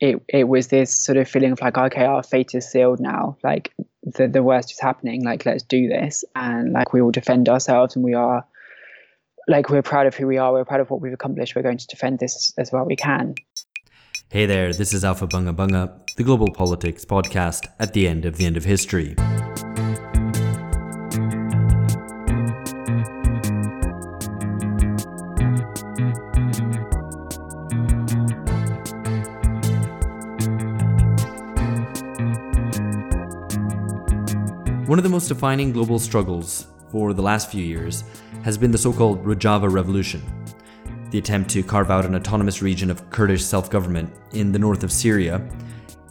it it was this sort of feeling of like, okay, our fate is sealed now. Like the the worst is happening. Like let's do this, and like we will defend ourselves, and we are like we're proud of who we are. We're proud of what we've accomplished. We're going to defend this as well we can. Hey there, this is Aufhebunga Bunga, the global politics podcast at the end of the end of history. One of the most defining global struggles for the last few years has been the so called Rojava Revolution, the attempt to carve out an autonomous region of Kurdish self government in the north of Syria,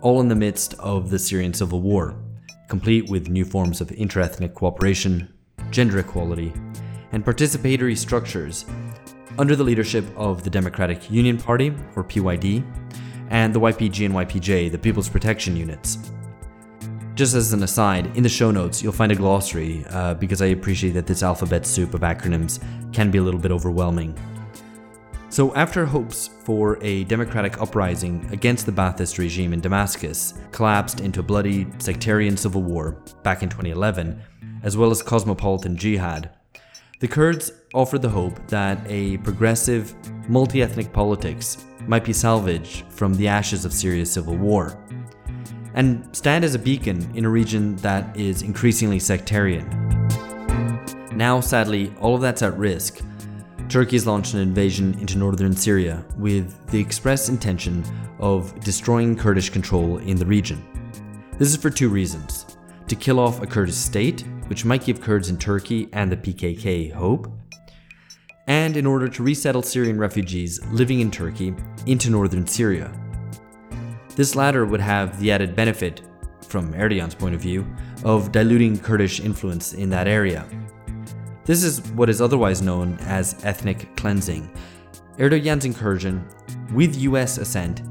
all in the midst of the Syrian civil war, complete with new forms of interethnic cooperation, gender equality, and participatory structures under the leadership of the Democratic Union Party, or PYD, and the YPG and YPJ, the People's Protection Units. Just as an aside, in the show notes, you'll find a glossary uh, because I appreciate that this alphabet soup of acronyms can be a little bit overwhelming. So, after hopes for a democratic uprising against the Ba'athist regime in Damascus collapsed into a bloody sectarian civil war back in 2011, as well as cosmopolitan jihad, the Kurds offered the hope that a progressive, multi ethnic politics might be salvaged from the ashes of Syria's civil war and stand as a beacon in a region that is increasingly sectarian. Now, sadly, all of that's at risk. Turkey has launched an invasion into northern Syria with the express intention of destroying Kurdish control in the region. This is for two reasons to kill off a Kurdish state, which might give Kurds in Turkey and the PKK hope, and in order to resettle Syrian refugees living in Turkey into northern Syria, this latter would have the added benefit, from Erdogan's point of view, of diluting Kurdish influence in that area. This is what is otherwise known as ethnic cleansing. Erdogan's incursion, with US assent,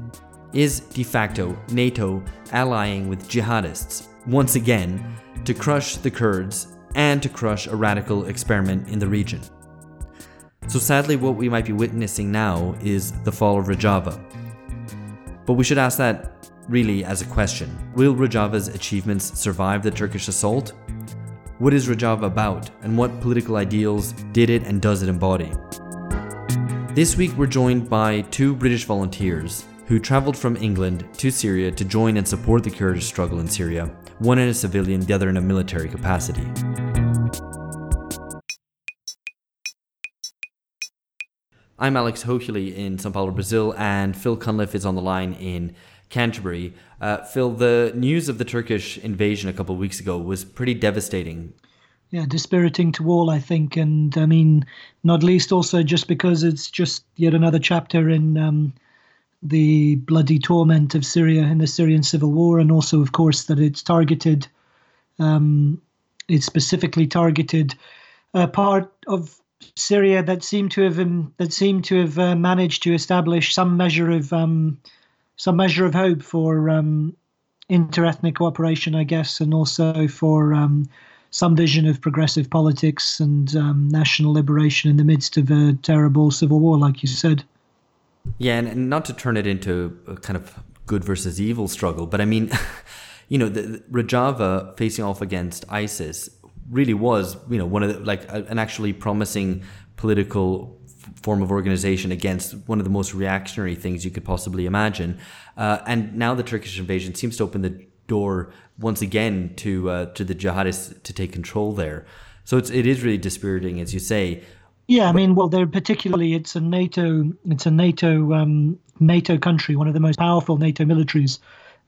is de facto NATO allying with jihadists, once again, to crush the Kurds and to crush a radical experiment in the region. So sadly, what we might be witnessing now is the fall of Rojava, but we should ask that really as a question Will Rojava's achievements survive the Turkish assault? What is Rojava about, and what political ideals did it and does it embody? This week we're joined by two British volunteers who travelled from England to Syria to join and support the Kurdish struggle in Syria, one in a civilian, the other in a military capacity. I'm Alex Hochuli in Sao Paulo, Brazil, and Phil Cunliffe is on the line in Canterbury. Uh, Phil, the news of the Turkish invasion a couple of weeks ago was pretty devastating. Yeah, dispiriting to all, I think, and I mean, not least also just because it's just yet another chapter in um, the bloody torment of Syria in the Syrian civil war, and also, of course, that it's targeted, um, it's specifically targeted a part of Syria that seem to have um, that seem to have uh, managed to establish some measure of um, some measure of hope for um, interethnic cooperation, I guess, and also for um, some vision of progressive politics and um, national liberation in the midst of a terrible civil war, like you said. Yeah, and, not to turn it into a kind of good versus evil struggle, but I mean, you know, the, the Rojava facing off against ISIS really was, you know, one of the, like a, an actually promising political form of organization against one of the most reactionary things you could possibly imagine. Uh, and now the Turkish invasion seems to open the door once again to uh, to the jihadists to take control there. So it's it is really dispiriting, as you say. Yeah, I mean, well, they're particularly it's a NATO it's a NATO um, NATO country, one of the most powerful NATO militaries,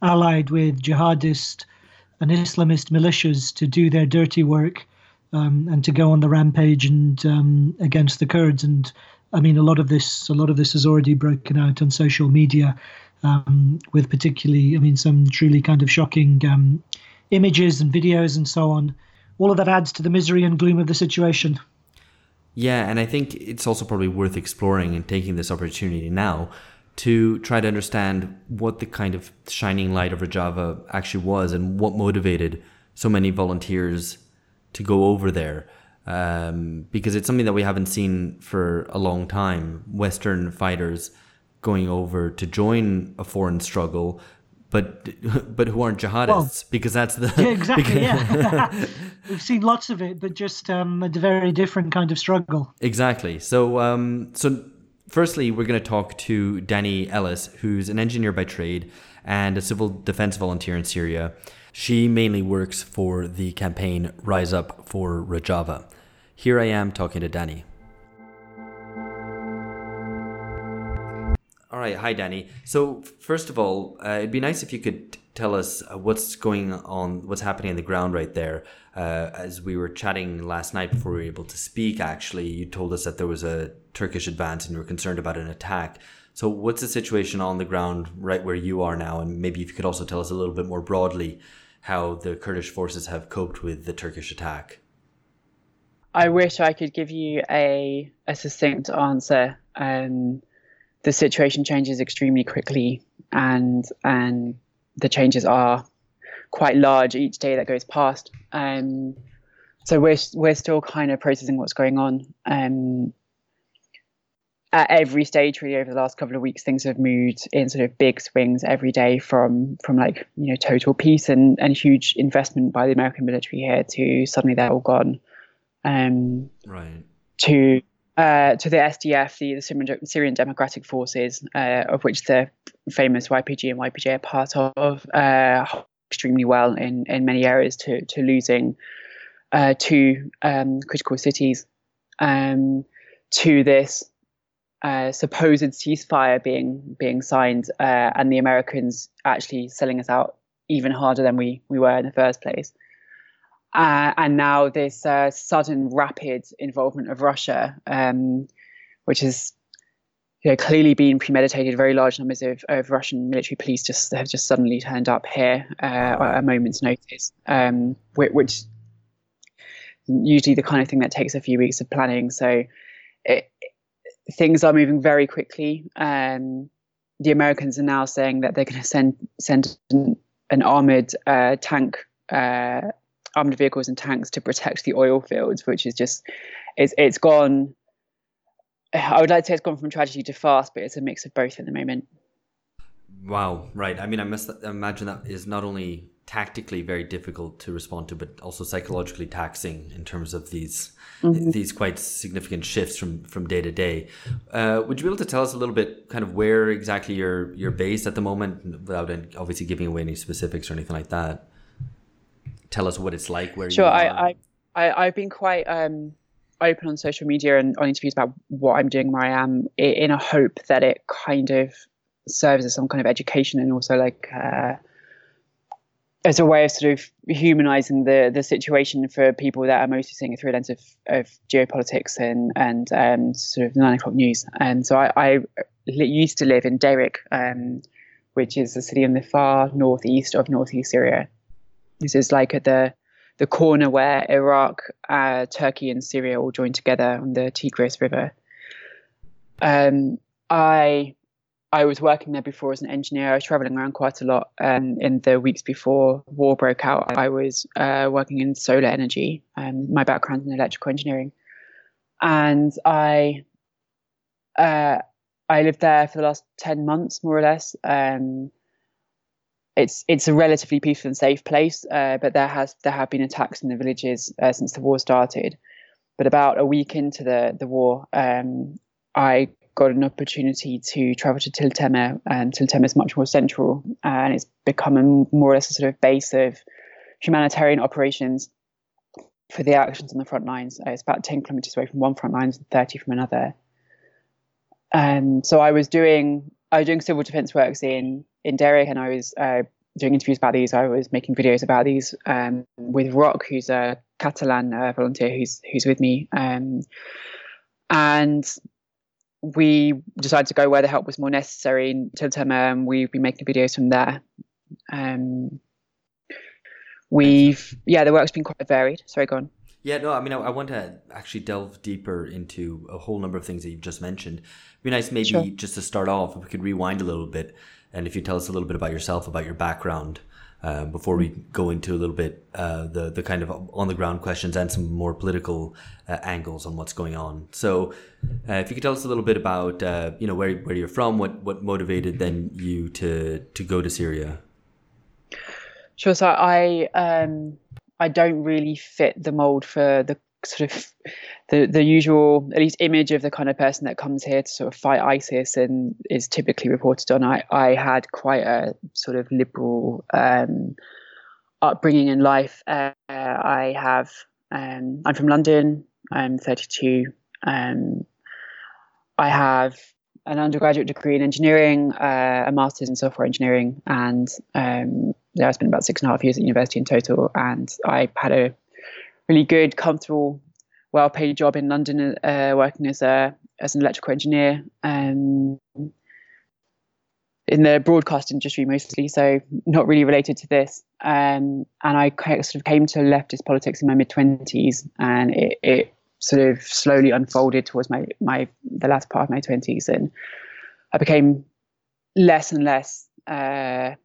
allied with jihadist and Islamist militias to do their dirty work um, and to go on the rampage and um, against the Kurds. And I mean, a lot of this, a lot of this has already broken out on social media, um, with particularly, I mean, some truly kind of shocking um, images and videos and so on. All of that adds to the misery and gloom of the situation. Yeah, and I think it's also probably worth exploring and taking this opportunity now to try to understand what the kind of shining light of Rojava actually was and what motivated so many volunteers to go over there. Um, because it's something that we haven't seen for a long time. Western fighters going over to join a foreign struggle, but but who aren't jihadists well, because that's the yeah, exactly because, yeah. We've seen lots of it, but just um, a very different kind of struggle. Exactly. So um, so firstly, we're going to talk to Dani Ellis, who's an engineer by trade and a civil defense volunteer in Syria. She mainly works for the campaign Rise Up for Rojava. Here I am talking to Dani. All right, hi Dani. So first of all, uh, it'd be nice if you could tell us uh, what's going on, what's happening on the ground right there. Uh, as we were chatting last night before we were able to speak, actually, you told us that there was a Turkish advance and you were concerned about an attack. So what's the situation on the ground right where you are now? And maybe if you could also tell us a little bit more broadly how the Kurdish forces have coped with the Turkish attack. I wish I could give you a, a succinct answer. Um, the situation changes extremely quickly, and and the changes are quite large each day that goes past. Um, so we're we're still kind of processing what's going on. Um, at every stage, really, over the last couple of weeks, things have moved in sort of big swings every day from from like you know total peace and and huge investment by the American military here to suddenly they're all gone. Um, right. To uh, to the SDF, the, the Syrian, Democratic Forces, uh, of which the famous YPG and YPJ are part of, uh, extremely well in, in many areas to, to losing uh, two um, critical cities. Um, to this uh, supposed ceasefire being being signed, and the Americans actually selling us out even harder than we we were in the first place. Uh, and now this uh, sudden rapid involvement of Russia, um, which has you know, clearly been premeditated. Very large numbers of, of Russian military police just have just suddenly turned up here uh, at a moment's notice, um, which, which usually the kind of thing that takes a few weeks of planning. So it, things are moving very quickly. Um, the Americans are now saying that they're going to send send an, an armored uh, tank uh, armored vehicles and tanks to protect the oil fields, which is just it's it's gone. I would like to say it's gone from tragedy to fast, but it's a mix of both at the moment. Wow, right. I mean, I must imagine that is not only tactically very difficult to respond to, but also psychologically taxing in terms of these mm-hmm. these quite significant shifts from from day to day. Uh, would you be able to tell us a little bit, kind of where exactly you're you're based at the moment, without obviously giving away any specifics or anything like that? Tell us what it's like where sure, you I, I, I, have been quite um, open on social media and on interviews about what I'm doing where I am in a hope that it kind of serves as some kind of education and also like uh, as a way of sort of humanizing the the situation for people that are mostly seeing it through a lens of, of geopolitics and and um, sort of nine o'clock news. And so I, I used to live in Derik, um, which is a city in the far northeast of northeast Syria. This is like at the the corner where Iraq, uh, Turkey, and Syria all join together on the Tigris River. Um, I I was working there before as an engineer. I was traveling around quite a lot. Um, in the weeks before war broke out, I was uh, working in solar energy. Um, my background in electrical engineering, and I uh, I lived there for the last ten months, more or less. Um, it's it's a relatively peaceful and safe place, uh, but there has there have been attacks in the villages uh, since the war started. But about a week into the the war, um, I got an opportunity to travel to Tel Tamer, and Tel Tamer is much more central, and it's become a more or less a sort of base of humanitarian operations for the actions on the front lines. Uh, it's about ten kilometers away from one front line and thirty from another. Um, so I was doing I was doing civil defense works in in Derik, and I was uh, doing interviews about these. I was making videos about these um, with Rock, who's a Catalan uh, volunteer who's who's with me, um, and we decided to go where the help was more necessary in Tiltem. Um, we've been making videos from there. Um, we've yeah, the work's been quite varied. Sorry, go on. Yeah, no, I mean, I, I, want to actually delve deeper into a whole number of things that you've just mentioned. It'd be nice, maybe sure. just to start off, if we could rewind a little bit. and if you tell us a little bit about yourself, about your background, uh, before we go into a little bit uh, the the kind of on the ground questions and some more political uh, angles on what's going on. So, uh, if you could tell us a little bit about uh, you know where where you're from, what what motivated then you to to go to Syria. Sure. So I um, I don't really fit the mold for the sort of the the usual at least image of the kind of person that comes here to sort of fight ISIS and is typically reported on. I I had quite a sort of liberal um, upbringing in life. Uh, I have um, I'm from London. I'm 32. Um, I have an undergraduate degree in engineering, uh, a master's in software engineering, and um, yeah, I spent about six and a half years at university in total. And I had a really good, comfortable, well-paid job in London, uh, working as a as an electrical engineer um, in the broadcast industry mostly. So not really related to this. Um, and I sort of came to leftist politics in my mid twenties, and it, it sort of slowly unfolded towards my my the last part of my twenties, and I became less and less. Uh,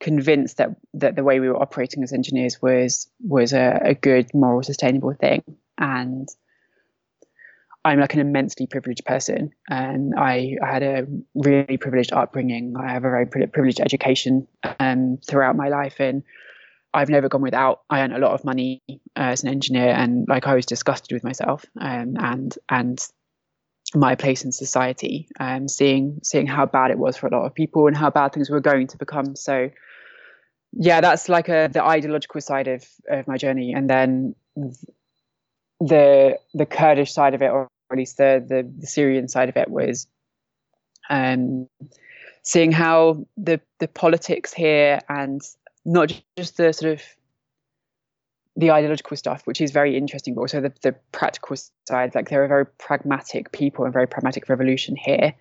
convinced that that the way we were operating as engineers was was a, a good, moral, sustainable thing. And I'm like an immensely privileged person, and I, I had a really privileged upbringing. I have a very privileged education um, throughout my life, and I've never gone without. I earned a lot of money uh, as an engineer, and like I was disgusted with myself um, and and my place in society, um, seeing seeing how bad it was for a lot of people and how bad things were going to become. So yeah, that's like a the ideological side of of my journey, and then the the Kurdish side of it, or at least the the, the Syrian side of it, was um, seeing how the the politics here and not just the sort of the ideological stuff, which is very interesting, but also the, the practical side. Like there are very pragmatic people and very pragmatic revolution here.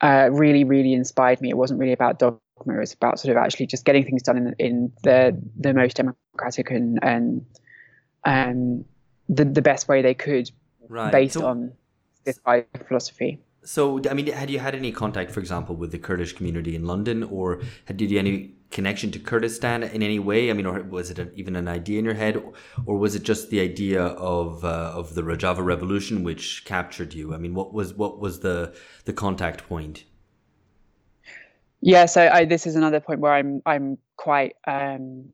Uh, really, really inspired me. It wasn't really about it was about sort of actually just getting things done in, in the the most democratic and and um, the the best way they could, right. based so, on this philosophy. So, I mean, had you had any contact, for example, with the Kurdish community in London, or had, did you any connection to Kurdistan in any way? I mean, or was it an, even an idea in your head, or was it just the idea of uh, of the Rojava Revolution which captured you? I mean, what was what was the the contact point? Yeah so I, this is another point where i'm i'm quite um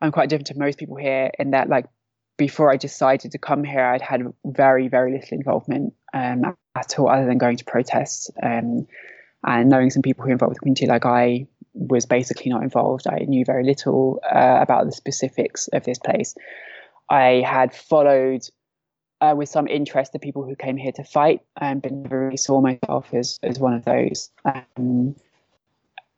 i'm quite different to most people here in that like before i decided to come here i'd had very very little involvement um at all other than going to protests um and knowing some people who involved with the community like i was basically not involved. I knew very little uh, about the specifics of this place. I had followed uh, with some interest the people who came here to fight, um, but never really saw myself as as one of those. Um,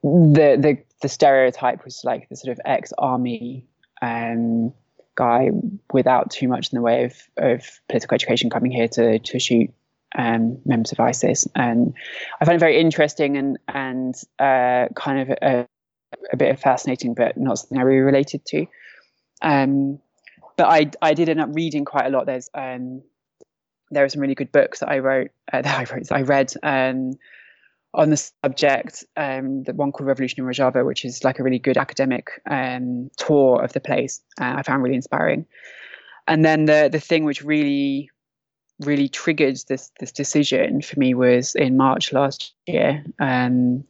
the the the stereotype was like the sort of ex army um, guy without too much in the way of of political education coming here to to shoot um, members of ISIS, and I found it very interesting and and uh, kind of a, a bit of fascinating, but not something I really related to. Um, but I I did end up reading quite a lot. There's um there are some really good books that I wrote uh, that I wrote I read um on the subject um the one called Revolution in Rojava, which is like a really good academic um tour of the place. Uh, I found really inspiring. And then the the thing which really really triggered this this decision for me was in March last year. Um,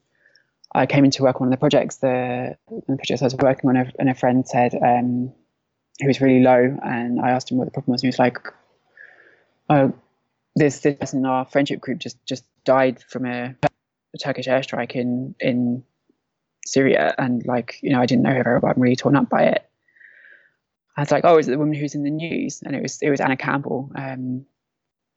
I came into work on one of the projects. The, the projects I was working on, and a friend said, um, he was really low, and I asked him what the problem was. And he was like, "Oh, this this person in our friendship group just just died from a, a Turkish airstrike in in Syria, and like you know, I didn't know her very well. I'm really torn up by it." I was like, "Oh, is it the woman who's in the news?" And it was it was Anna Campbell, um,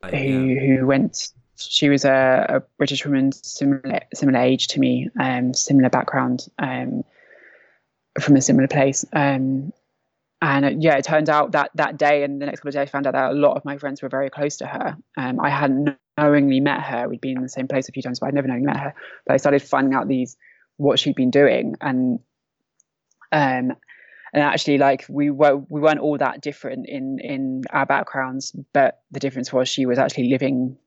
who yeah. who went. She was a, a, British woman, similar similar age to me, um, similar background, um, from a similar place. Um, and uh, yeah, it turned out that that day and the next couple of days, I found out that a lot of my friends were very close to her. Um, I hadn't knowingly met her. We'd been in the same place a few times, but I'd never knowingly met her. But I started finding out these what she'd been doing, and um, and actually, like we were, we weren't all that different in in our backgrounds, but the difference was she was actually living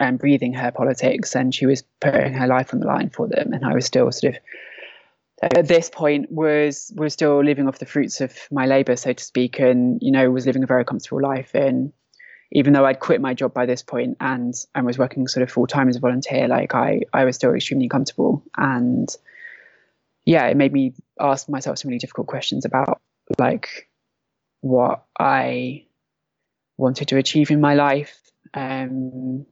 and breathing her politics and she was putting her life on the line for them. And I was still sort of at this point was was still living off the fruits of my labour, so to speak, and you know was living a very comfortable life. And even though I'd quit my job by this point and and was working sort of full time as a volunteer, like I I was still extremely comfortable. And yeah, it made me ask myself some really difficult questions about like what I wanted to achieve in my life, um,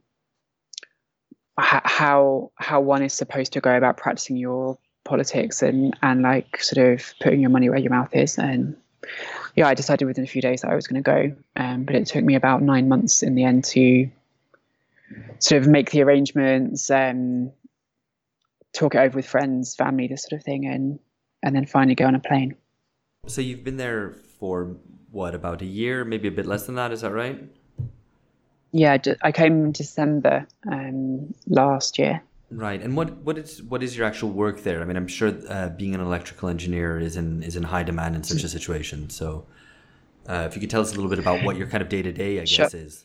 how how one is supposed to go about practicing your politics and and like sort of putting your money where your mouth is. And yeah i decided within a few days that i was going to go. Um, but it took me about nine months in the end to sort of make the arrangements um, talk it over with friends family this sort of thing and and then finally go on a plane. So you've been there for what about a year maybe a bit less than that is that right? Yeah i came in december um, last year Right, and what what is what is your actual work there? I mean, I'm sure uh, being an electrical engineer is in is in high demand in such a situation. So, uh, if you could tell us a little bit about what your kind of day to day, I guess, is.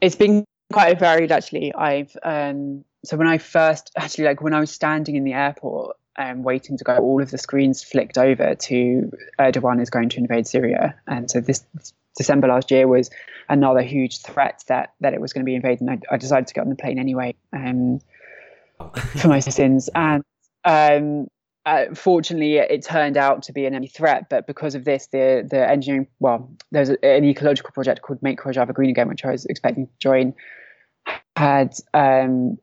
It's been quite varied, actually. I've um, so when I first actually like when I was standing in the airport, um, waiting to go, all of the screens flicked over to Erdogan is going to invade Syria, and so this December last year was another huge threat that that it was going to be invaded. And I, I decided to get on the plane anyway um, for my sins. And um, uh, fortunately, it, turned out to be an enemy threat. But because of this, the the engineering well, there's a, an ecological project called Make Rojava Green Again, which I was expecting to join, had um,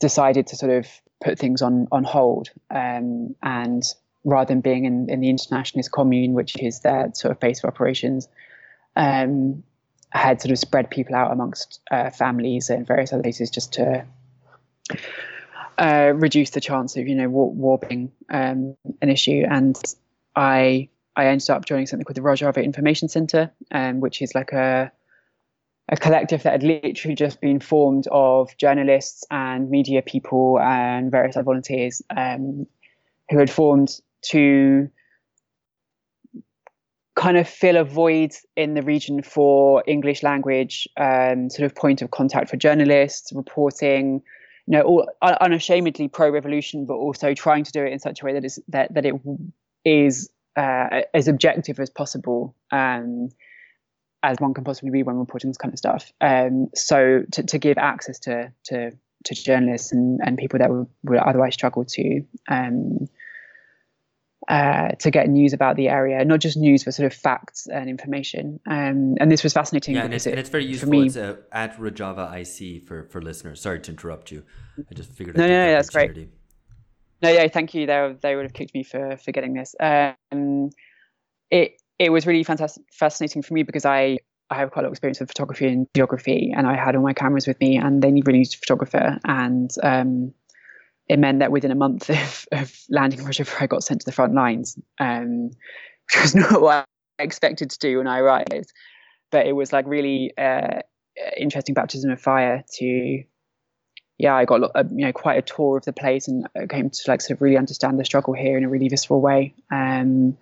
decided to sort of put things on on hold um, and rather than being in, in the internationalist commune, which is their sort of base of operations, um, had sort of spread people out amongst uh, families and various other places just to uh, reduce the chance of you know war, war being um, an issue. And I I ended up joining something called the Rojava Information Center, um, which is like a a collective that had literally just been formed of journalists and media people and various other volunteers um, who had formed to kind of fill a void in the region for English language um, sort of point of contact for journalists, reporting, you know, all, unashamedly pro-revolution, but also trying to do it in such a way that is that that it is uh, as objective as possible, um, as one can possibly be when reporting this kind of stuff. Um, so to, to give access to to to journalists and, and people that would, would otherwise struggle to um, uh, to get news about the area, not just news, but sort of facts and information. Um, and this was fascinating. Yeah, and it's, it, and it's, very useful. Me, it's uh, at Rojava IC for, for listeners. Sorry to interrupt you. I just figured. No, no, no, that's great. No, yeah, thank you. They they would have kicked me for for getting this. Um, it it was really fantastic, fascinating for me because I I have quite a lot of experience with photography and geography, and I had all my cameras with me, and they really needed a photographer, and um, it meant that within a month of, of landing in Rojava, I got sent to the front lines, um, which was not what I expected to do when I arrived. But it was like really uh, interesting baptism of fire to, yeah, I got a, you know quite a tour of the place and came to like sort of really understand the struggle here in a really visceral way. Um,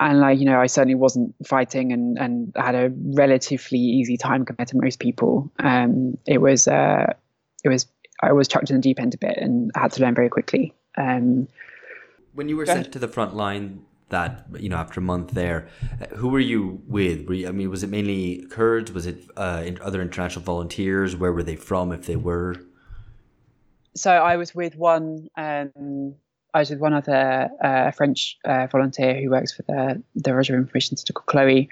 and like you know, I certainly wasn't fighting and and had a relatively easy time compared to most people. Um, it was uh, it was I was chucked in the deep end a bit and I had to learn very quickly. Um, when you were sent to the front line, that you know after a month there, who were you with? Were you, I mean, was it mainly Kurds? Was it uh, other international volunteers? Where were they from, if they were? So I was with one. Um, I was with one other uh, French uh, volunteer who works for the the Rojava Information Center called Chloe.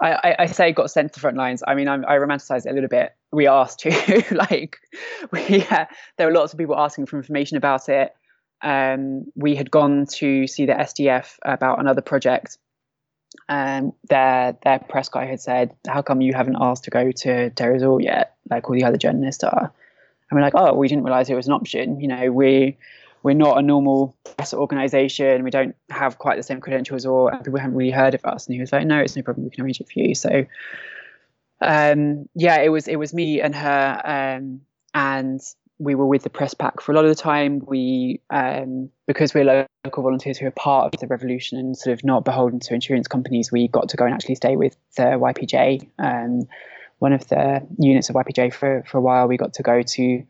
I, I, I, say got sent to the front lines. I mean, I'm, i romanticize it a little bit. We asked to, like, we uh, there were lots of people asking for information about it. Um, we had gone to see the SDF about another project. Um, their their press guy had said, "How come you haven't asked to go to Deir ez-Zor yet, like all the other journalists are?" And we're like, "Oh, we didn't realize it was an option. You know, we." We're not a normal press organization. We don't have quite the same credentials, or people haven't really heard of us. And he was like, "No, it's no problem. We can arrange it for you." So, um, yeah, it was it was me and her, um, and we were with the press pack for a lot of the time. We um, because we're local volunteers who are part of the revolution and sort of not beholden to insurance companies. We got to go and actually stay with the YPJ. Um, one of the units of YPJ for for a while. We got to go to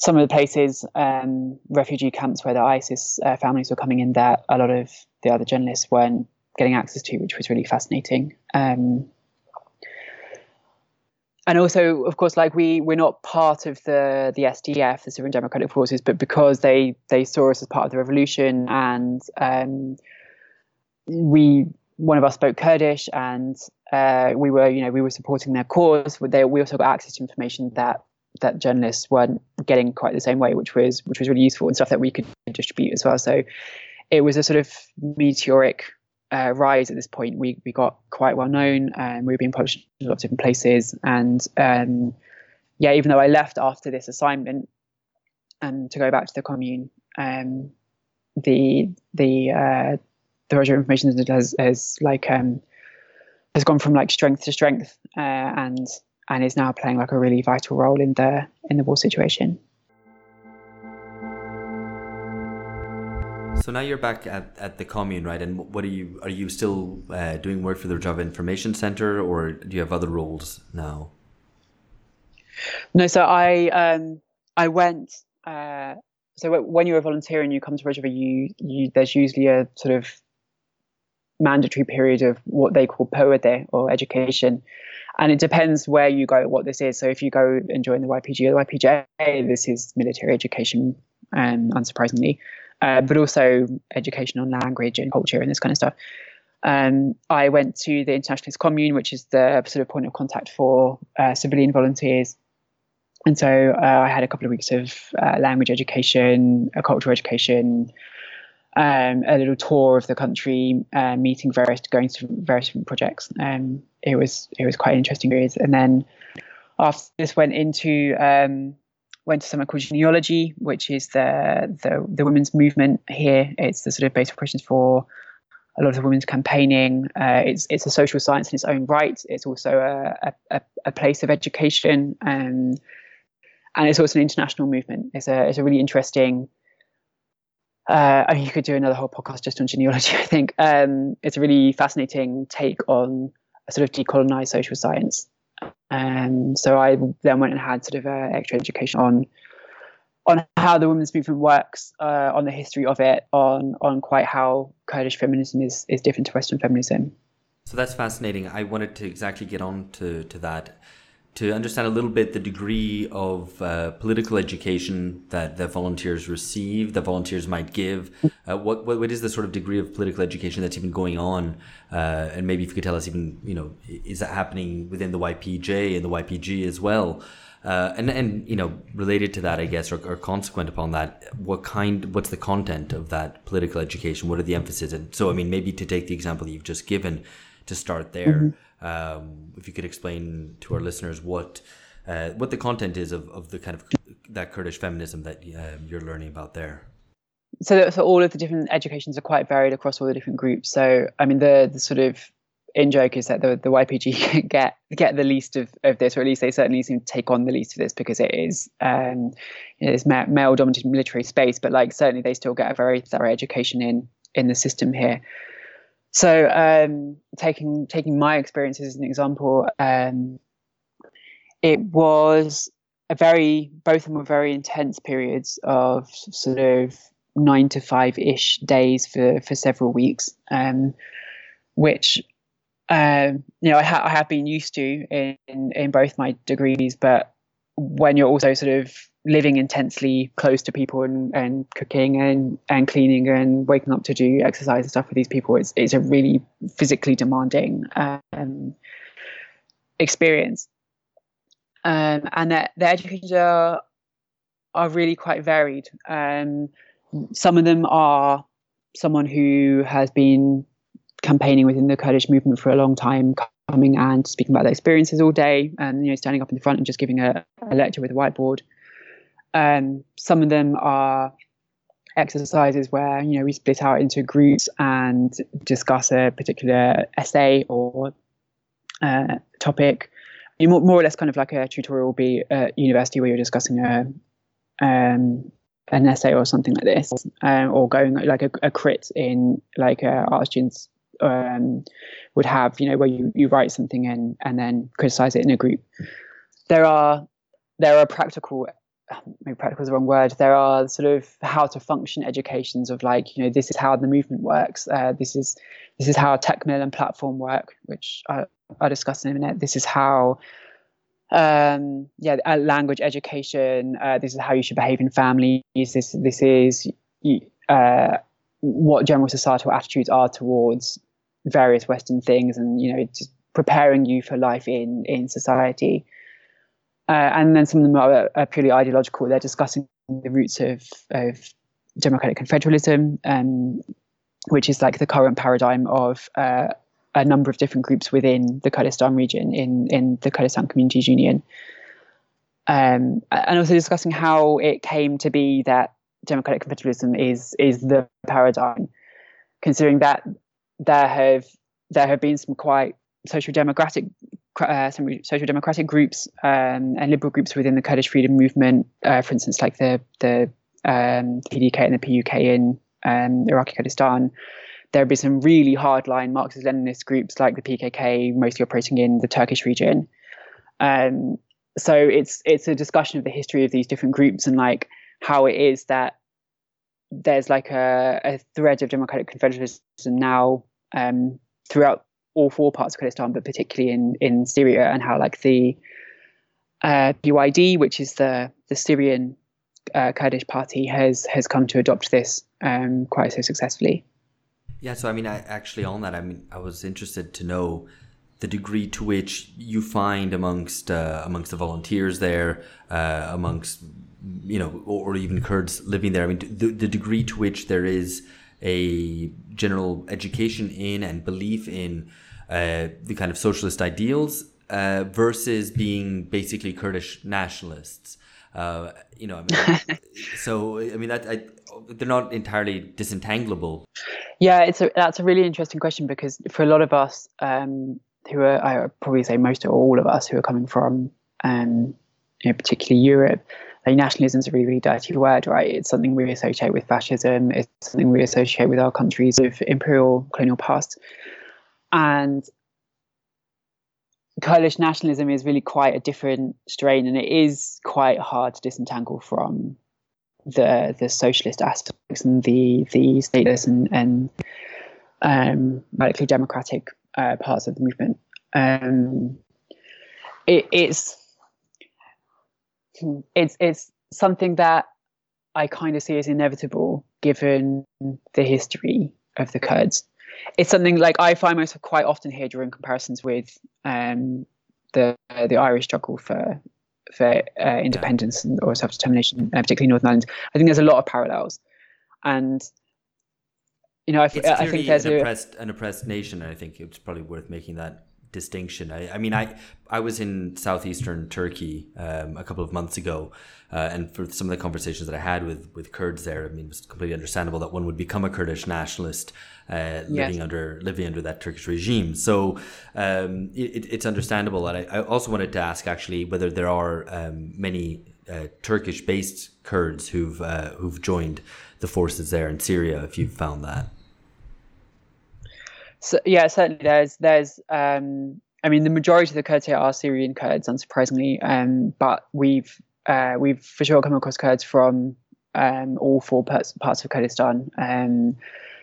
some of the places, um, refugee camps where the ISIS uh, families were coming in that a lot of the other journalists weren't getting access to, which was really fascinating. Um, and also, of course, like we we're not part of the the SDF, the Syrian Democratic Forces, but because they they saw us as part of the revolution, and um, we one of us spoke Kurdish, and uh, we were you know we were supporting their cause. They, we also got access to information that that journalists weren't getting quite the same way, which was which was really useful and stuff that we could distribute as well. So it was a sort of meteoric uh, rise at this point. We we got quite well known, and we were being published in lots of different places. And um, yeah, even though I left after this assignment and um, to go back to the commune, um, the the uh, the Rojava information has has like um, has gone from like strength to strength, uh, and and is now playing like a really vital role in the in the war situation. So now you're back at, at the commune, right? And what are you are you still uh, doing work for the Rojava Information Center, or do you have other roles now? No, so I um, I went. Uh, so when you're a volunteer and you come to Rojava, you you there's usually a sort of mandatory period of what they call perwerde or education, and it depends where you go, what this is. So if you go and join the YPG or the YPJ, this is military education, um, unsurprisingly uh, but also education on language and culture and this kind of stuff. Um, I went to the Internationalist Commune, which is the sort of point of contact for uh, civilian volunteers. And so uh, I had a couple of weeks of uh, language education, a cultural education, um, a little tour of the country, uh, meeting various, going to various different projects. Um, it was it was quite an interesting period. And then after this, went into um, went to something called Jineology, which is the, the, the women's movement here. It's the sort of basic questions for a lot of women's campaigning. Uh, it's it's a social science in its own right. It's also a a, a place of education, um, and it's also an international movement. It's a it's a really interesting. Uh, I mean, you could do another whole podcast just on Jineology. I think um, it's a really fascinating take on a sort of decolonized social science. And so I then went and had sort of uh, extra education on on how the women's movement works, uh, on the history of it, on on quite how Kurdish feminism is is different to Western feminism. So that's fascinating. I wanted to exactly get on to, to that to understand a little bit the degree of uh, political education that the volunteers receive, the volunteers might give. Uh, what, what, what is the sort of degree of political education that's even going on? Uh, and maybe if you could tell us even, you know, is that happening within the YPJ and the YPG as well? Uh, and and you know, related to that, I guess, or, or, consequent upon that, what kind, what's the content of that political education? What are the emphasis? And so, I mean, maybe to take the example you've just given, to start there. Mm-hmm um, if you could explain to our listeners what uh, what the content is of, of the kind of that Kurdish feminism that um, you're learning about there. So, so all of the different educations are quite varied across all the different groups. So, I mean, the the sort of in joke is that the, the YPG get get the least of, of this, or at least they certainly seem to take on the least of this because it is um, it is male dominated military space. But like certainly they still get a very thorough education in in the system here. So um, taking taking my experiences as an example, um, it was a very both of them were very intense periods of sort of nine to five ish days for for several weeks, um, which um, you know I, ha- I have been used to in in both my degrees, but when you're also sort of living intensely close to people and, and cooking and, and cleaning and waking up to do exercise and stuff with these people, it's, it's a really physically demanding um, experience. Um, and their educations are, are really quite varied. Um, some of them are someone who has been campaigning within the Kurdish movement for a long time, coming and speaking about their experiences all day, and you know, standing up in the front and just giving a, a lecture with a whiteboard. Um, some of them are exercises where you know we split out into groups and discuss a particular essay or uh, topic. You more, more or less kind of like a tutorial will be at university where you're discussing a um, an essay or something like this, um, or going like a, a crit in like a art students um, would have, you know, where you, you write something in and then criticize it in a group. There are there are practical maybe practical is the wrong word. There are sort of how to function educations of like, you know, this is how the movement works. Uh, this is this is how Tekmîl and platform work, which I, I'll discuss in a minute. This is how um, yeah, uh, language education. Uh, this is how you should behave in families. This this is uh, what general societal attitudes are towards various Western things, and you know, just preparing you for life in in society. Uh, and then some of them are, are, purely ideological. They're discussing the roots of of democratic confederalism, um, which is like the current paradigm of uh, a number of different groups within the Kurdistan region in in the Kurdistan Communities Union. Um, and also discussing how it came to be that democratic confederalism is is the paradigm, considering that there have there have been some quite social democratic uh, some social democratic groups um, and liberal groups within the Kurdish freedom movement, uh, for instance, like the the um, PDK and the PUK in um, Iraqi Kurdistan, there would be some really hardline Marxist Leninist groups like the PKK, mostly operating in the Turkish region. Um, so it's it's a discussion of the history of these different groups and like how it is that there's like a, a thread of democratic confederalism now um, throughout all four parts of Kurdistan, but particularly in in Syria, and how like the uh, PYD, which is the the Syrian uh, Kurdish party, has has come to adopt this um, quite so successfully. Yeah, so I mean, I actually on that, I mean, I was interested to know the degree to which you find amongst uh, amongst the volunteers there, uh, amongst you know, or, or, even Kurds living there. I mean, the, the degree to which there is a general education in and belief in uh, the kind of socialist ideals uh, versus being basically Kurdish nationalists. Uh, you know, I mean, so I mean that I, they're not entirely disentangleable. Yeah, it's a that's a really interesting question because for a lot of us um, who are, I would probably say most or all of us who are coming from, um, you know, particularly Europe, like nationalism is a really, really dirty word, right? It's something we associate with fascism. It's something we associate with our countries of imperial colonial past, and Kurdish nationalism is really quite a different strain, and it is quite hard to disentangle from the the socialist aspects and the the stateless and and um, radically democratic uh, parts of the movement. Um, it, it's it's it's something that I kind of see as inevitable given the history of the Kurds. It's something like I find myself quite often here during comparisons with um, the the Irish struggle for for uh, independence yeah. or self determination, uh, particularly Northern Ireland. I think there's a lot of parallels, and you know, I, I think there's an oppressed, an oppressed nation. I think it's probably worth making that distinction. I, I mean, I I was in southeastern Turkey um, a couple of months ago, uh, and for some of the conversations that I had with with Kurds there, I mean, it was completely understandable that one would become a Kurdish nationalist uh, living yes. under living under that Turkish regime. So um, it, it's understandable. And I, I, also wanted to ask actually whether there are um, many uh, Turkish-based Kurds who've uh, who've joined the forces there in Syria. If you've found that. So, yeah, certainly there's there's um, I mean the majority of the Kurds here are Syrian Kurds, unsurprisingly, um, but we've uh, we've for sure come across Kurds from um, all four parts, parts of Kurdistan. Um,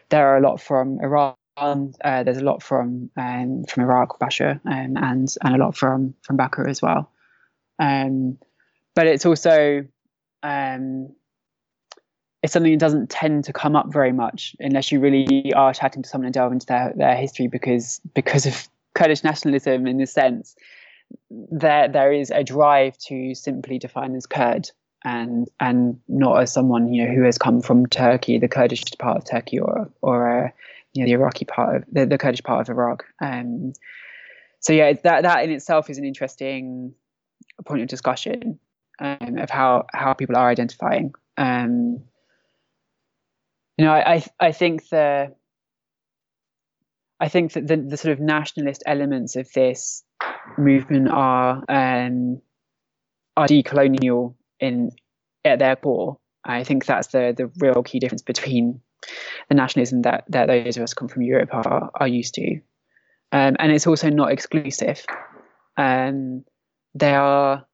there are a lot from Iran. Uh, there's a lot from um, from Iraq, Bashur, um, and and a lot from from Bakur as well. But it's also um, it's something that doesn't tend to come up very much unless you really are chatting to someone and delve into their, their history because because of Kurdish nationalism in this sense. There there is a drive to simply define as Kurd and and not as someone you know who has come from Turkey, the Kurdish part of Turkey, or or uh, you know the Iraqi part of the, the Kurdish part of Iraq. Um, so yeah, that that in itself is an interesting point of discussion um, of how how people are identifying. Um, you know, I, I, I think the I think that the, the sort of nationalist elements of this movement are um, are decolonial in at their core. I think that's the the real key difference between the nationalism that that those of us come from Europe are are used to, um, and it's also not exclusive. Um, they are.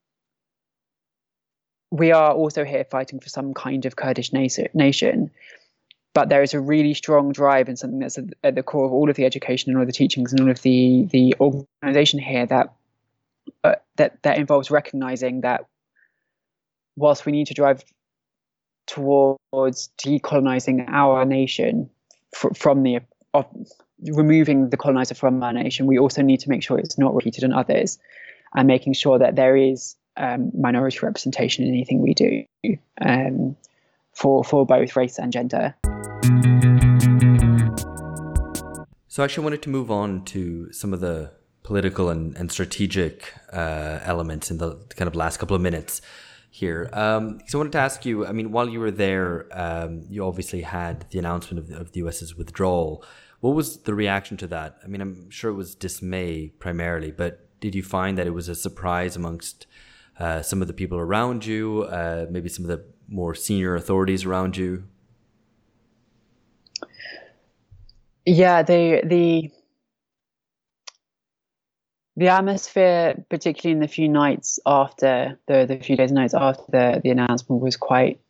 We are also here fighting for some kind of Kurdish nation, but there is a really strong drive and something that's at the core of all of the education and all of the teachings and all of the the organisation here that uh, that that involves recognizing that whilst we need to drive towards decolonizing our nation fr- from the of removing the colonizer from our nation, we also need to make sure it's not repeated on others, and making sure that there is um, minority representation in anything we do. Um, for for both race and gender. So, I actually wanted to move on to some of the political and, and strategic uh, elements in the kind of last couple of minutes here. Um, so I wanted to ask you, I mean, while you were there, um, you obviously had the announcement of the, of the US's withdrawal. What was the reaction to that? I mean, I'm sure it was dismay primarily, but did you find that it was a surprise amongst uh, some of the people around you, uh, maybe some of the more senior authorities around you? Yeah, the the the atmosphere, particularly in the few nights after the the few days and nights after the, the announcement, was quite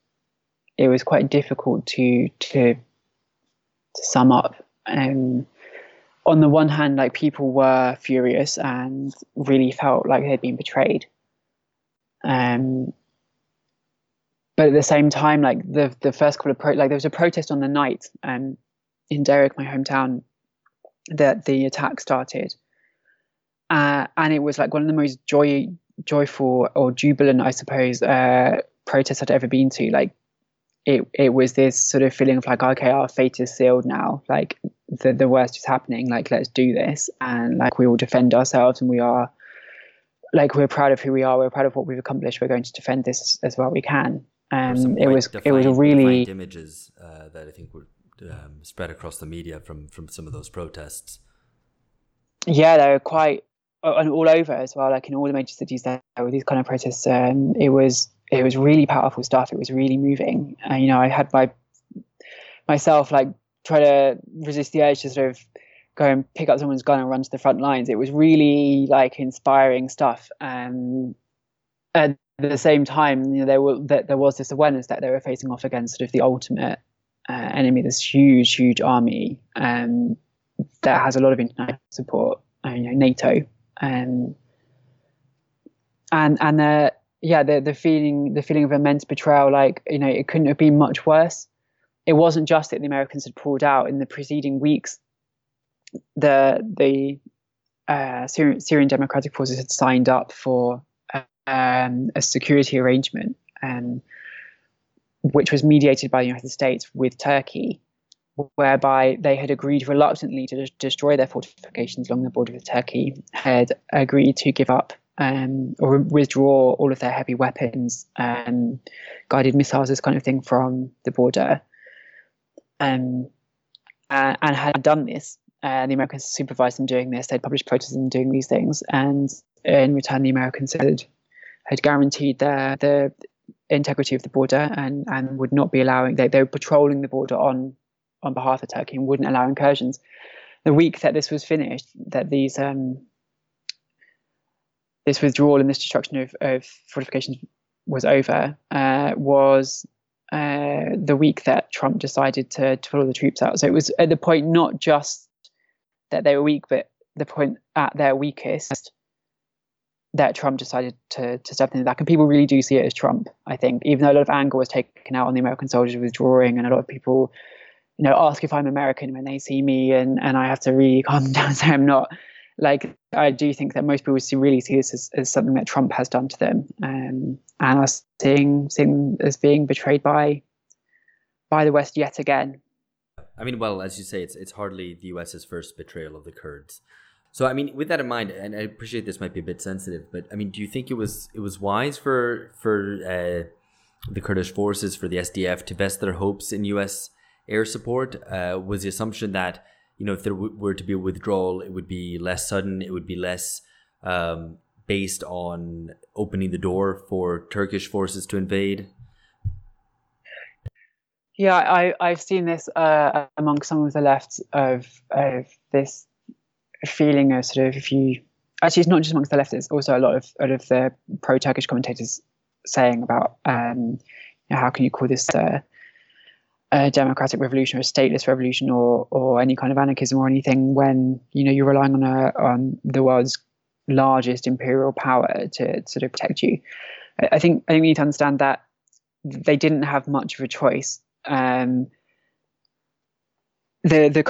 it was quite difficult to to to sum up. Um, on the one hand, like people were furious and really felt like they'd been betrayed. Um, but at the same time, like the the first couple of pro- like there was a protest on the night um, in Derek, my hometown, that the attack started, uh, and it was like one of the most joy joyful or jubilant, I suppose, uh, protests I'd ever been to. Like it, it was this sort of feeling of like, okay, our fate is sealed now. Like the the worst is happening. Like let's do this, and like we will defend ourselves, and we are like we're proud of who we are. We're proud of what we've accomplished. We're going to defend this as, as well we can. Um, it was defined, it was really images uh, that I think were um, spread across the media from from some of those protests. Yeah, they were quite and all over as well, like in all the major cities there were these kind of protests. Um, it was it was really powerful stuff. It was really moving. And, you know, I had my myself like try to resist the urge to sort of go and pick up someone's gun and run to the front lines. It was really like inspiring stuff. And at the same time, you know, there were that there was this awareness that they were facing off against sort of the ultimate uh, enemy, this huge, huge army um, that has a lot of international support. Uh, you know, NATO um, and and uh, yeah, the the feeling the feeling of immense betrayal, like you know, it couldn't have been much worse. It wasn't just that the Americans had pulled out in the preceding weeks. The the uh, Syrian, Syrian Democratic Forces had signed up for um, a security arrangement, um, which was mediated by the United States with Turkey, whereby they had agreed reluctantly to destroy their fortifications along the border with Turkey, had agreed to give up um, or withdraw all of their heavy weapons, um, guided missiles, this kind of thing, from the border, um, uh, and had done this. Uh, the Americans supervised them doing this. They'd published protests and doing these things, and in return, the Americans had had guaranteed their the integrity of the border and and would not be allowing. They they were patrolling the border on on behalf of Turkey and wouldn't allow incursions. The week that this was finished, that these um, this withdrawal and this destruction of, of fortifications was over, uh, was uh, the week that Trump decided to, to pull all the troops out. So it was at the point not just that they were weak, but the point at their weakest that Trump decided to, to step into that. And people really do see it as Trump, I think, even though a lot of anger was taken out on the American soldiers withdrawing and a lot of people you know, ask if I'm American when they see me, and and I have to really calm down and say I'm not. Like I do think that most people see, really see this as, as something that Trump has done to them, um, and are seeing seeing as being betrayed by by the West yet again. I mean, well, as you say, it's it's hardly the U.S.'s first betrayal of the Kurds. So, I mean, with that in mind, and I appreciate this might be a bit sensitive, but I mean, do you think it was it was wise for for uh, the Kurdish forces for the SDF to vest their hopes in U.S air support uh, was the assumption that you know if there w- were to be a withdrawal, it would be less sudden, it would be less um, based on opening the door for Turkish forces to invade. Yeah, I, I've seen this uh, among some of the left of of this feeling of sort of if you actually it's not just amongst the left, it's also a lot of a lot of the pro Turkish commentators saying about um, you know, how can you call this a democratic revolution or a stateless revolution or or any kind of anarchism or anything when you know you're relying on a on the world's largest imperial power to sort of protect you. I, I think I think we need to understand that they didn't have much of a choice um, the the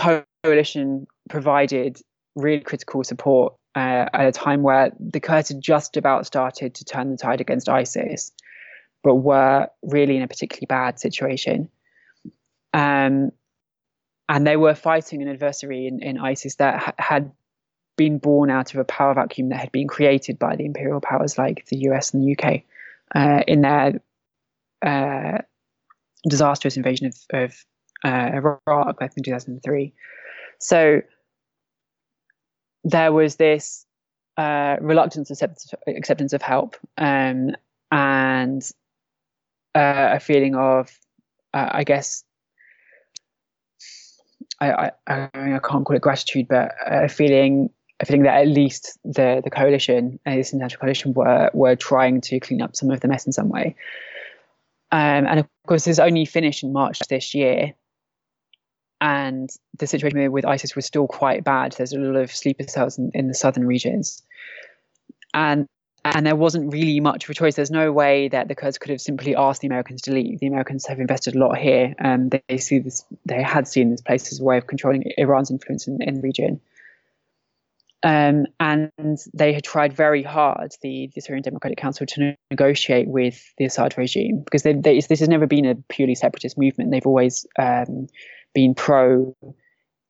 coalition provided really critical support uh, at a time where the Kurds had just about started to turn the tide against ISIS, but were really in a particularly bad situation. Um, and they were fighting an adversary in, in ISIS that ha- had been born out of a power vacuum that had been created by the imperial powers like the US and the UK uh, in their uh, disastrous invasion of, of uh, Iraq back in 2003. So there was this uh, reluctance acceptance, acceptance of help um, and uh, a feeling of, uh, I guess, I, I, I, can't call it gratitude, but a feeling a feeling that at least the the coalition, uh, this international coalition, were were trying to clean up some of the mess in some way. Um, and of course, this only finished in March this year. And the situation with ISIS was still quite bad. There's a lot of sleeper cells in, in the southern regions. And and there wasn't really much of a choice. There's no way that the Kurds could have simply asked the Americans to leave. The Americans have invested a lot here, and they see this. They had seen this place as a way of controlling Iran's influence in, in the region. Um, and they had tried very hard, the, the Syrian Democratic Council, to negotiate with the Assad regime because they, they, this has never been a purely separatist movement. They've always um, been pro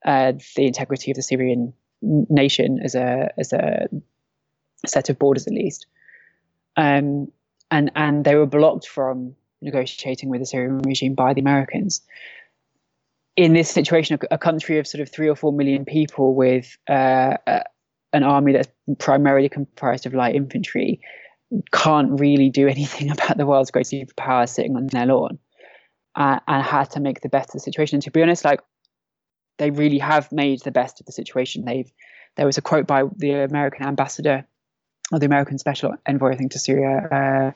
uh, the integrity of the Syrian nation as a as a set of borders, at least. Um, and and they were blocked from negotiating with the Syrian regime by the Americans. In this situation, a, a country of sort of three or four million people with uh, an army that's primarily comprised of light infantry can't really do anything about the world's great superpower sitting on their lawn uh, and had to make the best of the situation. And to be honest, like they really have made the best of the situation. They've there was a quote by the American ambassador or the American special envoy, I think, to Syria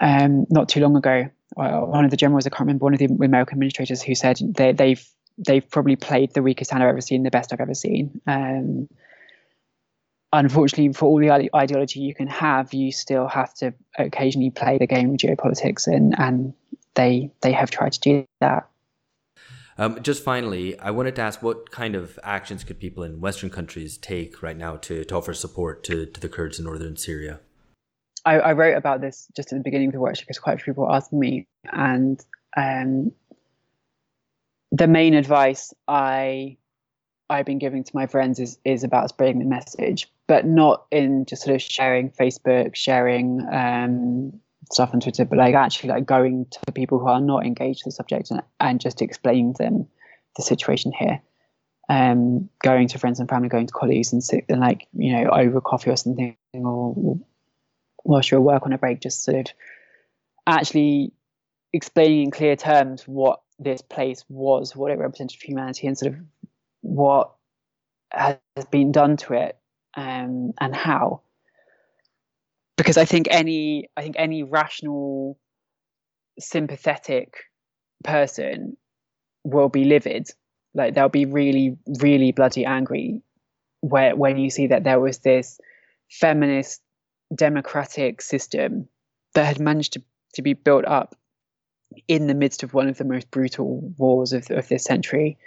uh, um, not too long ago. one of the generals, I can't remember, one of the American administrators who said they, they've they've probably played the weakest hand I've ever seen, the best I've ever seen. Um, unfortunately, for all the ideology you can have, you still have to occasionally play the game of geopolitics, and and they they have tried to do that. Um, just finally, I wanted to ask what kind of actions could people in Western countries take right now to, to offer support to, to the Kurds in northern Syria? I, I wrote about this just at the beginning of the workshop because quite a few people asked me, and um, the main advice I I've been giving to my friends is is about spreading the message, but not in just sort of sharing Facebook, sharing um, stuff on Twitter, but like actually like going to people who are not engaged with the subject and, and just explaining them the situation here. Um, going to friends and family, going to colleagues, and sit and like you know over coffee or something, or, whilst you're at work on a break, just sort of actually explaining in clear terms what this place was, what it represented for humanity, and sort of what has been done to it um, and how. Because I think any I think any rational, sympathetic person will be livid. Like they'll be really, really bloody angry where when you see that there was this feminist democratic system that had managed to, to be built up in the midst of one of the most brutal wars of, of this century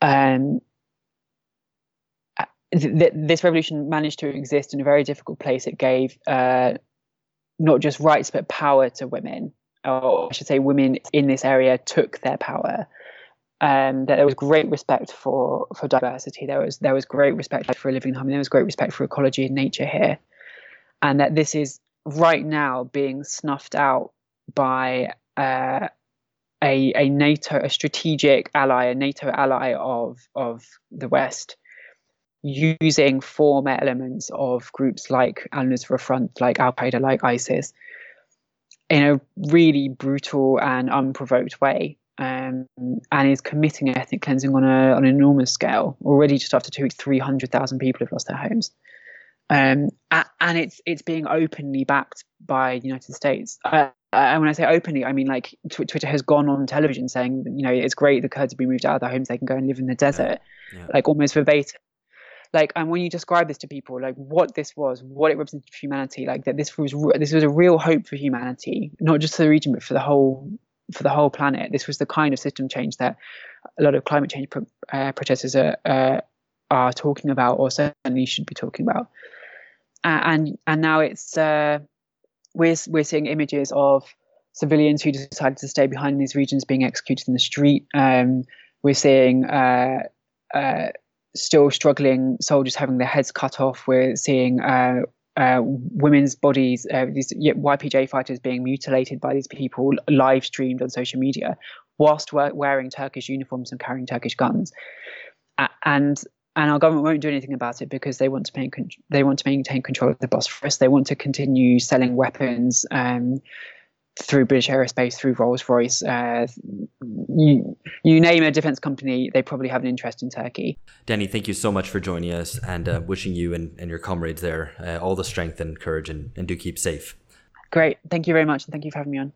um, th- this revolution managed to exist in a very difficult place. It gave uh, not just rights but power to women, or I should say, women in this area took their power. Um, that there was great respect for for diversity. There was there was great respect for a living harmony. There was great respect for ecology and nature here, and that this is right now being snuffed out by uh, a, a NATO, a strategic ally, a NATO ally of of the West, using former elements of groups like Al Nusra Front, like Al Qaeda, like ISIS, in a really brutal and unprovoked way. Um, and is committing ethnic cleansing on a on an enormous scale. Already, just after two weeks, three hundred thousand people have lost their homes, um, and it's it's being openly backed by the United States. Uh, and when I say openly, I mean like Twitter has gone on television saying, you know, it's great the Kurds have been moved out of their homes, they can go and live in the desert, yeah. Yeah. like almost verbatim like and when you describe this to people like what this was what it represented for humanity like that this was this was a real hope for humanity not just for the region but for the whole for the whole planet. This was the kind of system change that a lot of climate change pro- uh, protesters are uh, are talking about or certainly should be talking about. Uh, and and now it's uh, we're we're seeing images of civilians who decided to stay behind in these regions being executed in the street. Um, we're seeing uh, uh, still struggling soldiers having their heads cut off. We're seeing uh, uh, women's bodies, uh, these YPJ fighters being mutilated by these people, live streamed on social media, whilst wearing Turkish uniforms and carrying Turkish guns. and and our government won't do anything about it because they want to maintain they want to maintain control of the Bosphorus. They want to continue selling weapons. Um, through British Aerospace, through Rolls Royce, uh, you, you name a defense company, they probably have an interest in Turkey. Dani, thank you so much for joining us and uh, wishing you and, and your comrades there uh, all the strength and courage and, and do keep safe. Great. Thank you very much. And thank you for having me on.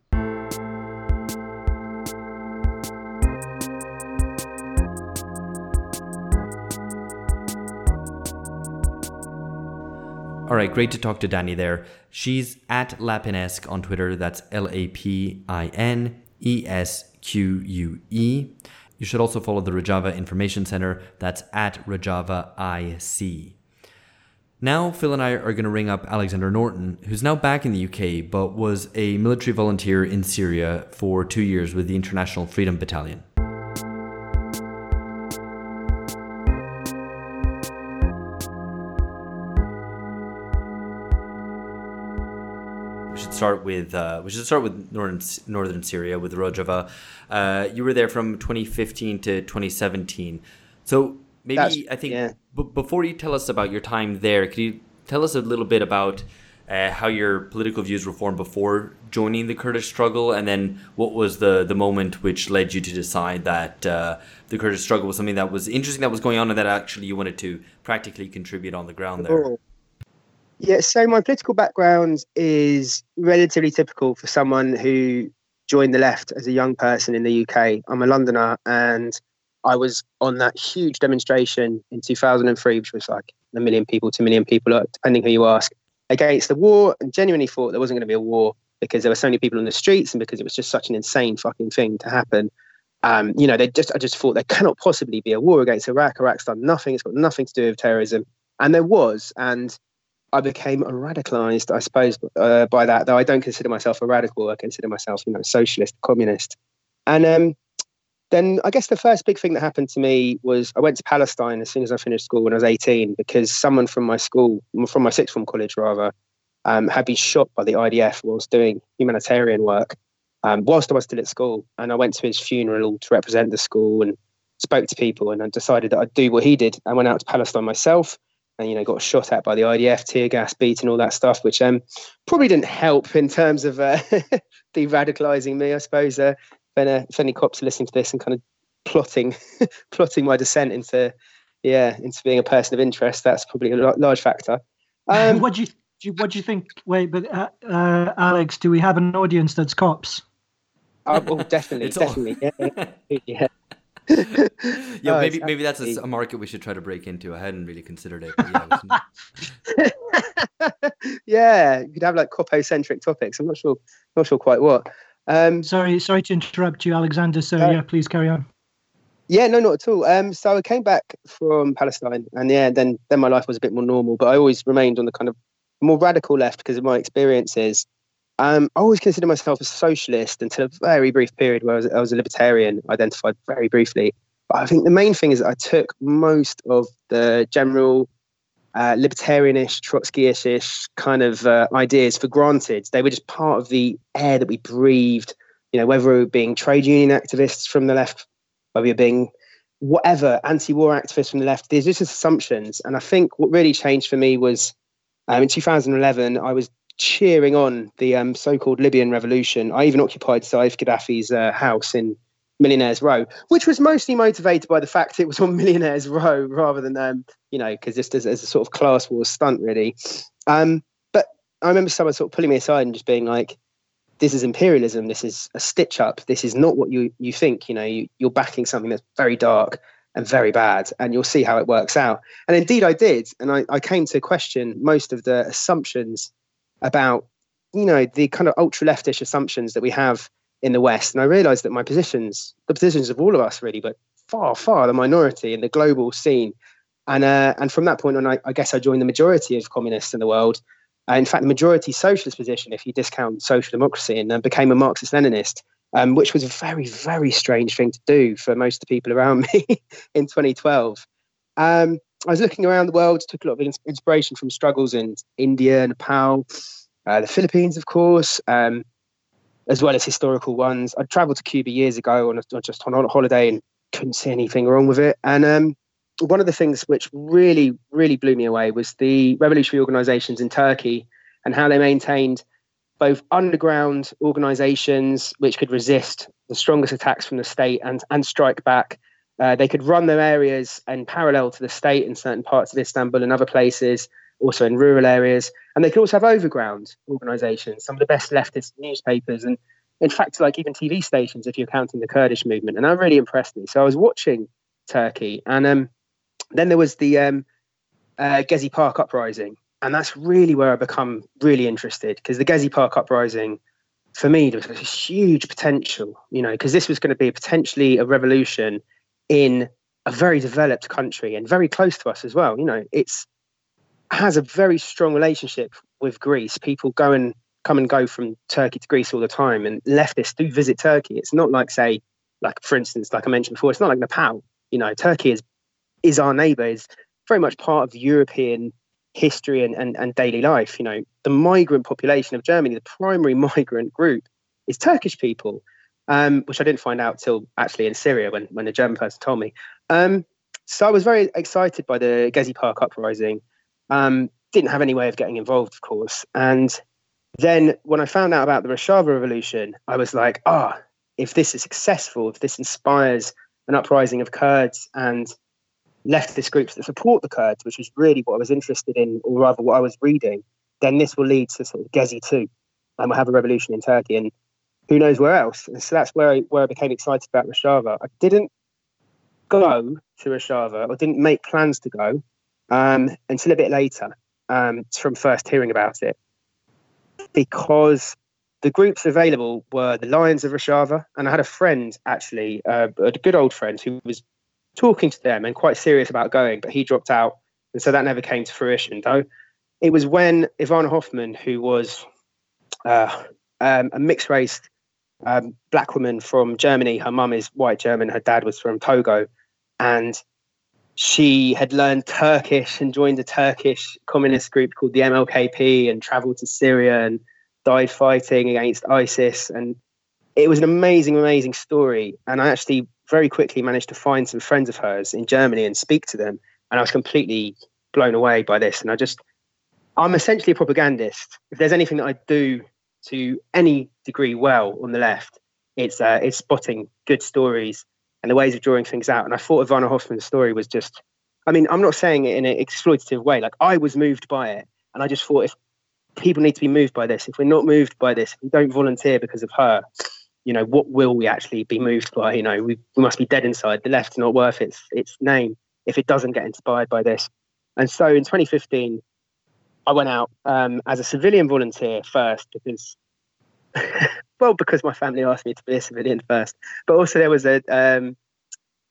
All right, great to talk to Dani there. She's at Lapinesque on Twitter. That's L A P I N E S Q U E. You should also follow the Rojava Information Center. That's at Rojava IC. Now, Phil and I are going to ring up Alexander Norton, who's now back in the UK, but was a military volunteer in Syria for two years with the International Freedom Battalion. Start with uh, we should start with northern northern Syria with Rojava. Uh, you were there from 2015 to 2017. So maybe That's, I think yeah. b- before you tell us about your time there, could you tell us a little bit about uh, how your political views were formed before joining the Kurdish struggle, and then what was the the moment which led you to decide that uh, the Kurdish struggle was something that was interesting that was going on, and that actually you wanted to practically contribute on the ground there. Yeah, so my political background is relatively typical for someone who joined the left as a young person in the UK. I'm a Londoner and I was on that huge demonstration in 2003, which was like a million people, two million people, depending who you ask, against the war and genuinely thought there wasn't going to be a war because there were so many people on the streets and because it was just such an insane fucking thing to happen. Um, you know, they just I just thought there cannot possibly be a war against Iraq. Iraq's done nothing. It's got nothing to do with terrorism. And there was. And I became radicalized, I suppose, uh, by that. Though I don't consider myself a radical, I consider myself, you know, socialist, communist. And um, then I guess the first big thing that happened to me was I went to Palestine as soon as I finished school when I was 18 because someone from my school, from my sixth form college rather, um, had been shot by the IDF whilst doing humanitarian work um, whilst I was still at school. And I went to his funeral to represent the school and spoke to people and I decided that I'd do what he did. I went out to Palestine myself and you know got shot at by the IDF, tear gas, beaten, all that stuff, which um probably didn't help in terms of uh, de-radicalizing me, I suppose. Uh, if, any, if any cops are listening to this and kind of plotting plotting my descent into yeah into being a person of interest, that's probably a large factor. Um, what do you what do you think? Wait, but uh, uh, Alex, do we have an audience that's cops? Oh, well, definitely, definitely, yeah, yeah. Yeah, maybe maybe that's a, a, market we should try to break into. I hadn't really considered it. yeah, yeah, you could have like copo-centric topics. I'm not sure, not sure quite what. Um, sorry, sorry to interrupt you, Alexander. So uh, yeah, please carry on. Yeah, no, not at all. Um, so I came back from Palestine, and yeah, then then my life was a bit more normal. But I always remained on the kind of more radical left because of my experiences. Um, I always considered myself a socialist until a very brief period where I was, I was a libertarian, identified very briefly. But I think the main thing is that I took most of the general uh, libertarianish, Trotskyist kind of uh, ideas for granted. They were just part of the air that we breathed. You know, whether we were being trade union activists from the left, whether were being whatever anti-war activists from the left. There's just assumptions, and I think what really changed for me was um, in 2011, I was cheering on the um, so-called Libyan revolution. I even occupied Saif Gaddafi's uh, house in Millionaires Row, which was mostly motivated by the fact it was on Millionaires Row rather than, um, you know, because just as, as, a sort of class war stunt, really. Um, but I remember someone sort of pulling me aside and just being like, this is imperialism. This is a stitch up. This is not what you, you think. You know, you, you're backing something that's very dark and very bad, and you'll see how it works out. And indeed, I did. And I, I came to question most of the assumptions about, you know, the kind of ultra leftish assumptions that we have in the West. And I realized that my positions, the positions of all of us really, but far, far the minority in the global scene. And, uh, and from that point on, I, I guess I joined the majority of communists in the world. Uh, in fact, the majority socialist position, if you discount social democracy, and uh, became a Marxist Leninist, um, which was a very, very strange thing to do for most of the people around me in 2012. Um, I was looking around the world, took a lot of inspiration from struggles in India, Nepal, uh, the Philippines, of course, um, as well as historical ones. I travelled to Cuba years ago on a, just on a holiday and couldn't see anything wrong with it. And um, one of the things which really, really blew me away was the revolutionary organizations in Turkey and how they maintained both underground organizations which could resist the strongest attacks from the state and, and strike back. Uh, they could run their areas and parallel to the state in certain parts of Istanbul and other places, also in rural areas. And they could also have overground organizations, some of the best leftist newspapers, and in fact, like even TV stations, if you're counting the Kurdish movement. And that really impressed me. So I was watching Turkey, and um, then there was the um, uh, Gezi Park uprising, and that's really where I become really interested because the Gezi Park uprising, for me, there was a huge potential, you know, because this was going to be potentially a revolution in a very developed country and very close to us as well. You know, it's has a very strong relationship with Greece. People go and come and go from Turkey to Greece all the time, and leftists do visit Turkey. It's not like, say, like for instance, like I mentioned before, it's not like Nepal. You know, Turkey is is our neighbour, is very much part of European history and, and, and daily life. You know, the migrant population of Germany, the primary migrant group is Turkish people, um, which I didn't find out till actually in Syria when, when the German person told me. Um, so I was very excited by the Gezi Park uprising. Um, didn't have any way of getting involved, of course. And then when I found out about the Rojava Revolution, I was like, ah, oh, if this is successful, if this inspires an uprising of Kurds and leftist groups that support the Kurds, which was really what I was interested in, or rather what I was reading, then this will lead to sort of Gezi 2, and we'll have a revolution in Turkey, and who knows where else. And so that's where I, where I became excited about Rojava. I didn't go to Rojava, or didn't make plans to go um, until a bit later, um, from first hearing about it, because the groups available were the Lions of Rojava, and I had a friend actually, uh, a good old friend who was talking to them and quite serious about going, but he dropped out. And so that never came to fruition. Though it was when Ivana Hoffmann, who was uh, um, a mixed race um, black woman from Germany, her mum is white German, her dad was from Togo, and she had learned Turkish and joined a Turkish communist group called the MLKP and traveled to Syria and died fighting against ISIS. And it was an amazing, amazing story. And I actually very quickly managed to find some friends of hers in Germany and speak to them. And I was completely blown away by this. And I just, I'm essentially a propagandist. If there's anything that I do to any degree well on the left, it's uh, it's spotting good stories and the ways of drawing things out. And I thought Ivana Hoffmann's story was just, I mean, I'm not saying it in an exploitative way. Like I was moved by it, and I just thought if people need to be moved by this, if we're not moved by this, if we don't volunteer because of her, you know, what will we actually be moved by? You know, we, we must be dead inside. The left's not worth its its name if it doesn't get inspired by this. And so in 2015, I went out um, as a civilian volunteer first because, well, because my family asked me to be a civilian first, but also there was a um,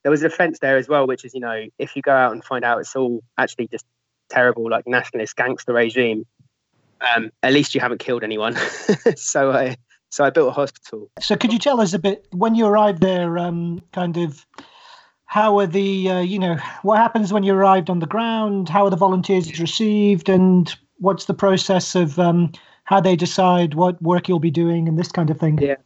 there was a offence there as well, which is you know if you go out and find out it's all actually just terrible like nationalist gangster regime, um, at least you haven't killed anyone. so I so I built a hospital. So could you tell us a bit when you arrived there, um, kind of how are the uh, you know what happens when you arrived on the ground? How are the volunteers received, and what's the process of um, how they decide what work you'll be doing and this kind of thing? Yeah.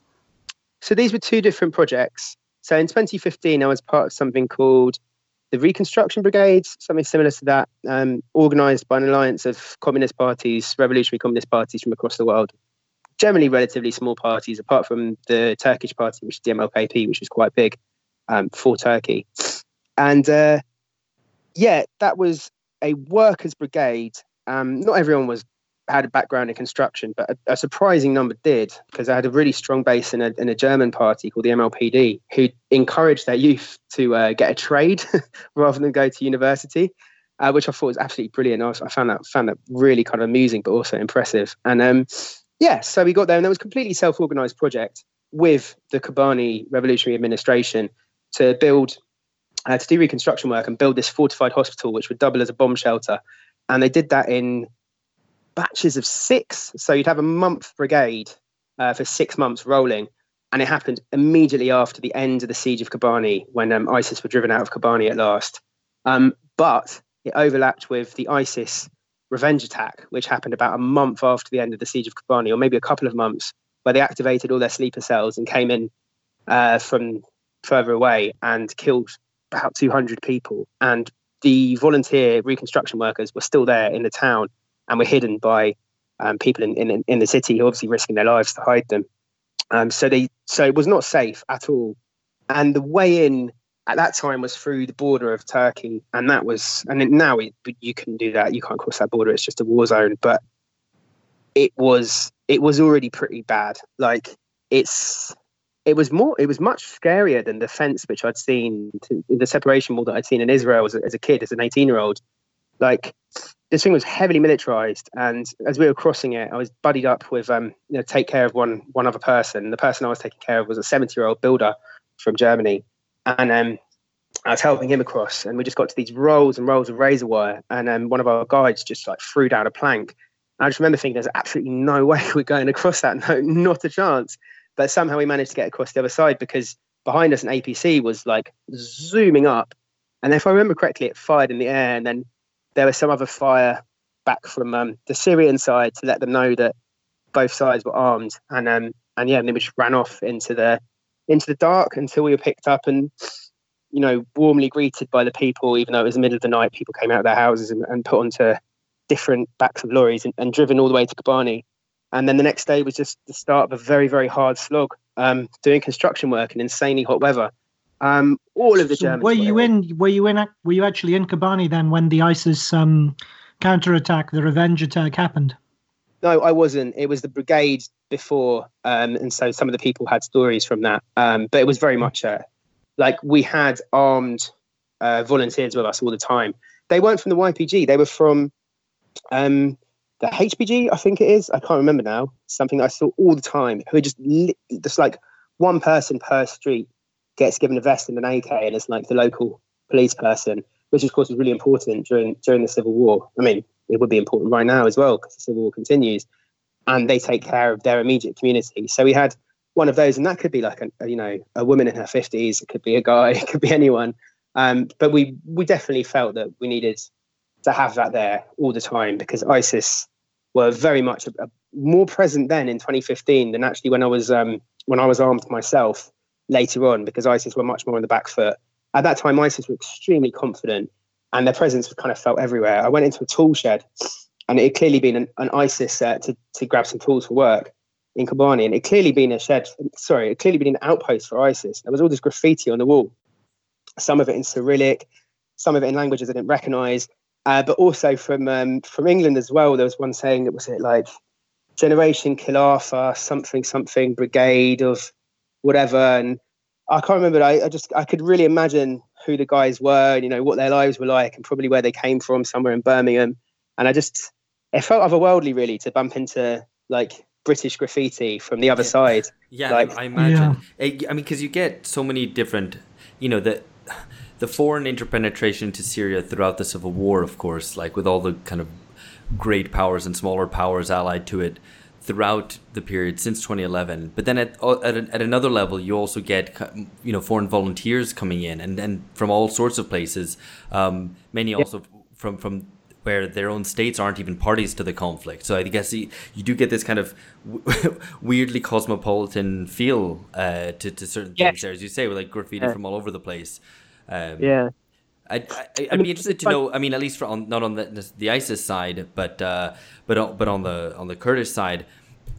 So these were two different projects. So in 2015, I was part of something called the Reconstruction Brigades, something similar to that, um, organised by an alliance of communist parties, revolutionary communist parties from across the world. Generally, relatively small parties, apart from the Turkish party, which is the MLKP, which was quite big um, for Turkey. And uh, yeah, that was a workers' brigade. Um, not everyone was had a background in construction, but a, a surprising number did because I had a really strong base in a, in a German party called the MLPD who encouraged their youth to uh, get a trade rather than go to university, uh, which I thought was absolutely brilliant. I, was, I, found that found that really kind of amusing, but also impressive. And um, yeah, so we got there, and there was a completely self-organized project with the Kobani Revolutionary Administration to build. Uh, to do reconstruction work and build this fortified hospital, which would double as a bomb shelter, and they did that in batches of six. So you'd have a month brigade uh, for six months rolling. And it happened immediately after the end of the siege of Kobani when um, ISIS were driven out of Kobani at last. Um, but it overlapped with the ISIS revenge attack, which happened about a month after the end of the siege of Kobani, or maybe a couple of months, where they activated all their sleeper cells and came in uh, from further away and killed about 200 people. And the volunteer reconstruction workers were still there in the town and were hidden by um, people in, in in the city, who obviously risking their lives to hide them. Um, so they so it was not safe at all. And the way in at that time was through the border of Turkey, and that was and now it, you can do that. You can't cross that border; it's just a war zone. But it was it was already pretty bad. Like it's it was more it was much scarier than the fence which I'd seen the separation wall that I'd seen in Israel as a, as a kid as an 18 year old like this thing was heavily militarized and as we were crossing it i was buddied up with um you know take care of one one other person the person i was taking care of was a 70 year old builder from germany and um I was helping him across, and we just got to these rolls and rolls of razor wire. And um, one of our guides just like threw down a plank. And I just remember thinking, "There's absolutely no way we're going across that. No, not a chance." But somehow we managed to get across the other side because behind us an APC was like zooming up, and if I remember correctly, it fired in the air, and then there was some other fire back from um, the Syrian side to let them know that both sides were armed, and um, and yeah, and then we just ran off into the into the dark until we were picked up and you know warmly greeted by the people, even though it was the middle of the night. People came out of their houses and, and put onto different backs of lorries and, and, driven all the way to Kobani. And then the next day was just the start of a very very hard slog, um, doing construction work in insanely hot weather. Um, all of the Germans. Were you in? Were you in? Were you actually in Kobani then when the ISIS um, counterattack, the revenge attack, happened? No, I wasn't. It was the brigade before, um, and so some of the people had stories from that. Um, but it was very much a, like we had armed uh, volunteers with us all the time. They weren't from the YPG. They were from um, the HPG, I think it is. I can't remember now. Something I saw all the time. Who just just like one person per street gets given a vest and an AK and is like the local police person, which of course was really important during during the Civil War. I mean, it would be important right now as well because the Civil War continues, and they take care of their immediate community. So we had one of those, and that could be like a, you know a woman in her fifties, it could be a guy, it could be anyone. Um, but we we definitely felt that we needed to have that there all the time because ISIS were very much a, a, more present then in 2015 than actually when I was um, when I was armed myself later on because ISIS were much more on the back foot. At that time, ISIS were extremely confident and their presence kind of felt everywhere. I went into a tool shed and it had clearly been an, an ISIS set to, to grab some tools for work in Kobani. And it clearly been a shed, sorry, it clearly been an outpost for ISIS. There was all this graffiti on the wall, some of it in Cyrillic, some of it in languages I didn't recognize. Uh, but also from um, from England as well. There was one saying that was it like Generation Khilafah, something something brigade of whatever. And I can't remember. I, I just I could really imagine who the guys were, and, you know, what their lives were like, and probably where they came from, somewhere in Birmingham. And I just it felt otherworldly, really, to bump into like British graffiti from the other yeah. side. Yeah, like, I imagine. Yeah. I mean, because you get so many different, you know, the the foreign interpenetration to Syria throughout the civil war, of course, like with all the kind of great powers and smaller powers allied to it throughout the period since 2011. But then at uh, at, at another level, you also get you know foreign volunteers coming in and, and from all sorts of places. Um, many yep. also from from where their own states aren't even parties to the conflict. So I guess you, you do get this kind of w- weirdly cosmopolitan feel uh, to, to certain yes. things there, as you say, with like graffiti yeah. from all over the place. Um, yeah. I'd, I'd, be interested to know. I mean, at least for on, not on the, the ISIS side, but uh, but but on the on the Kurdish side,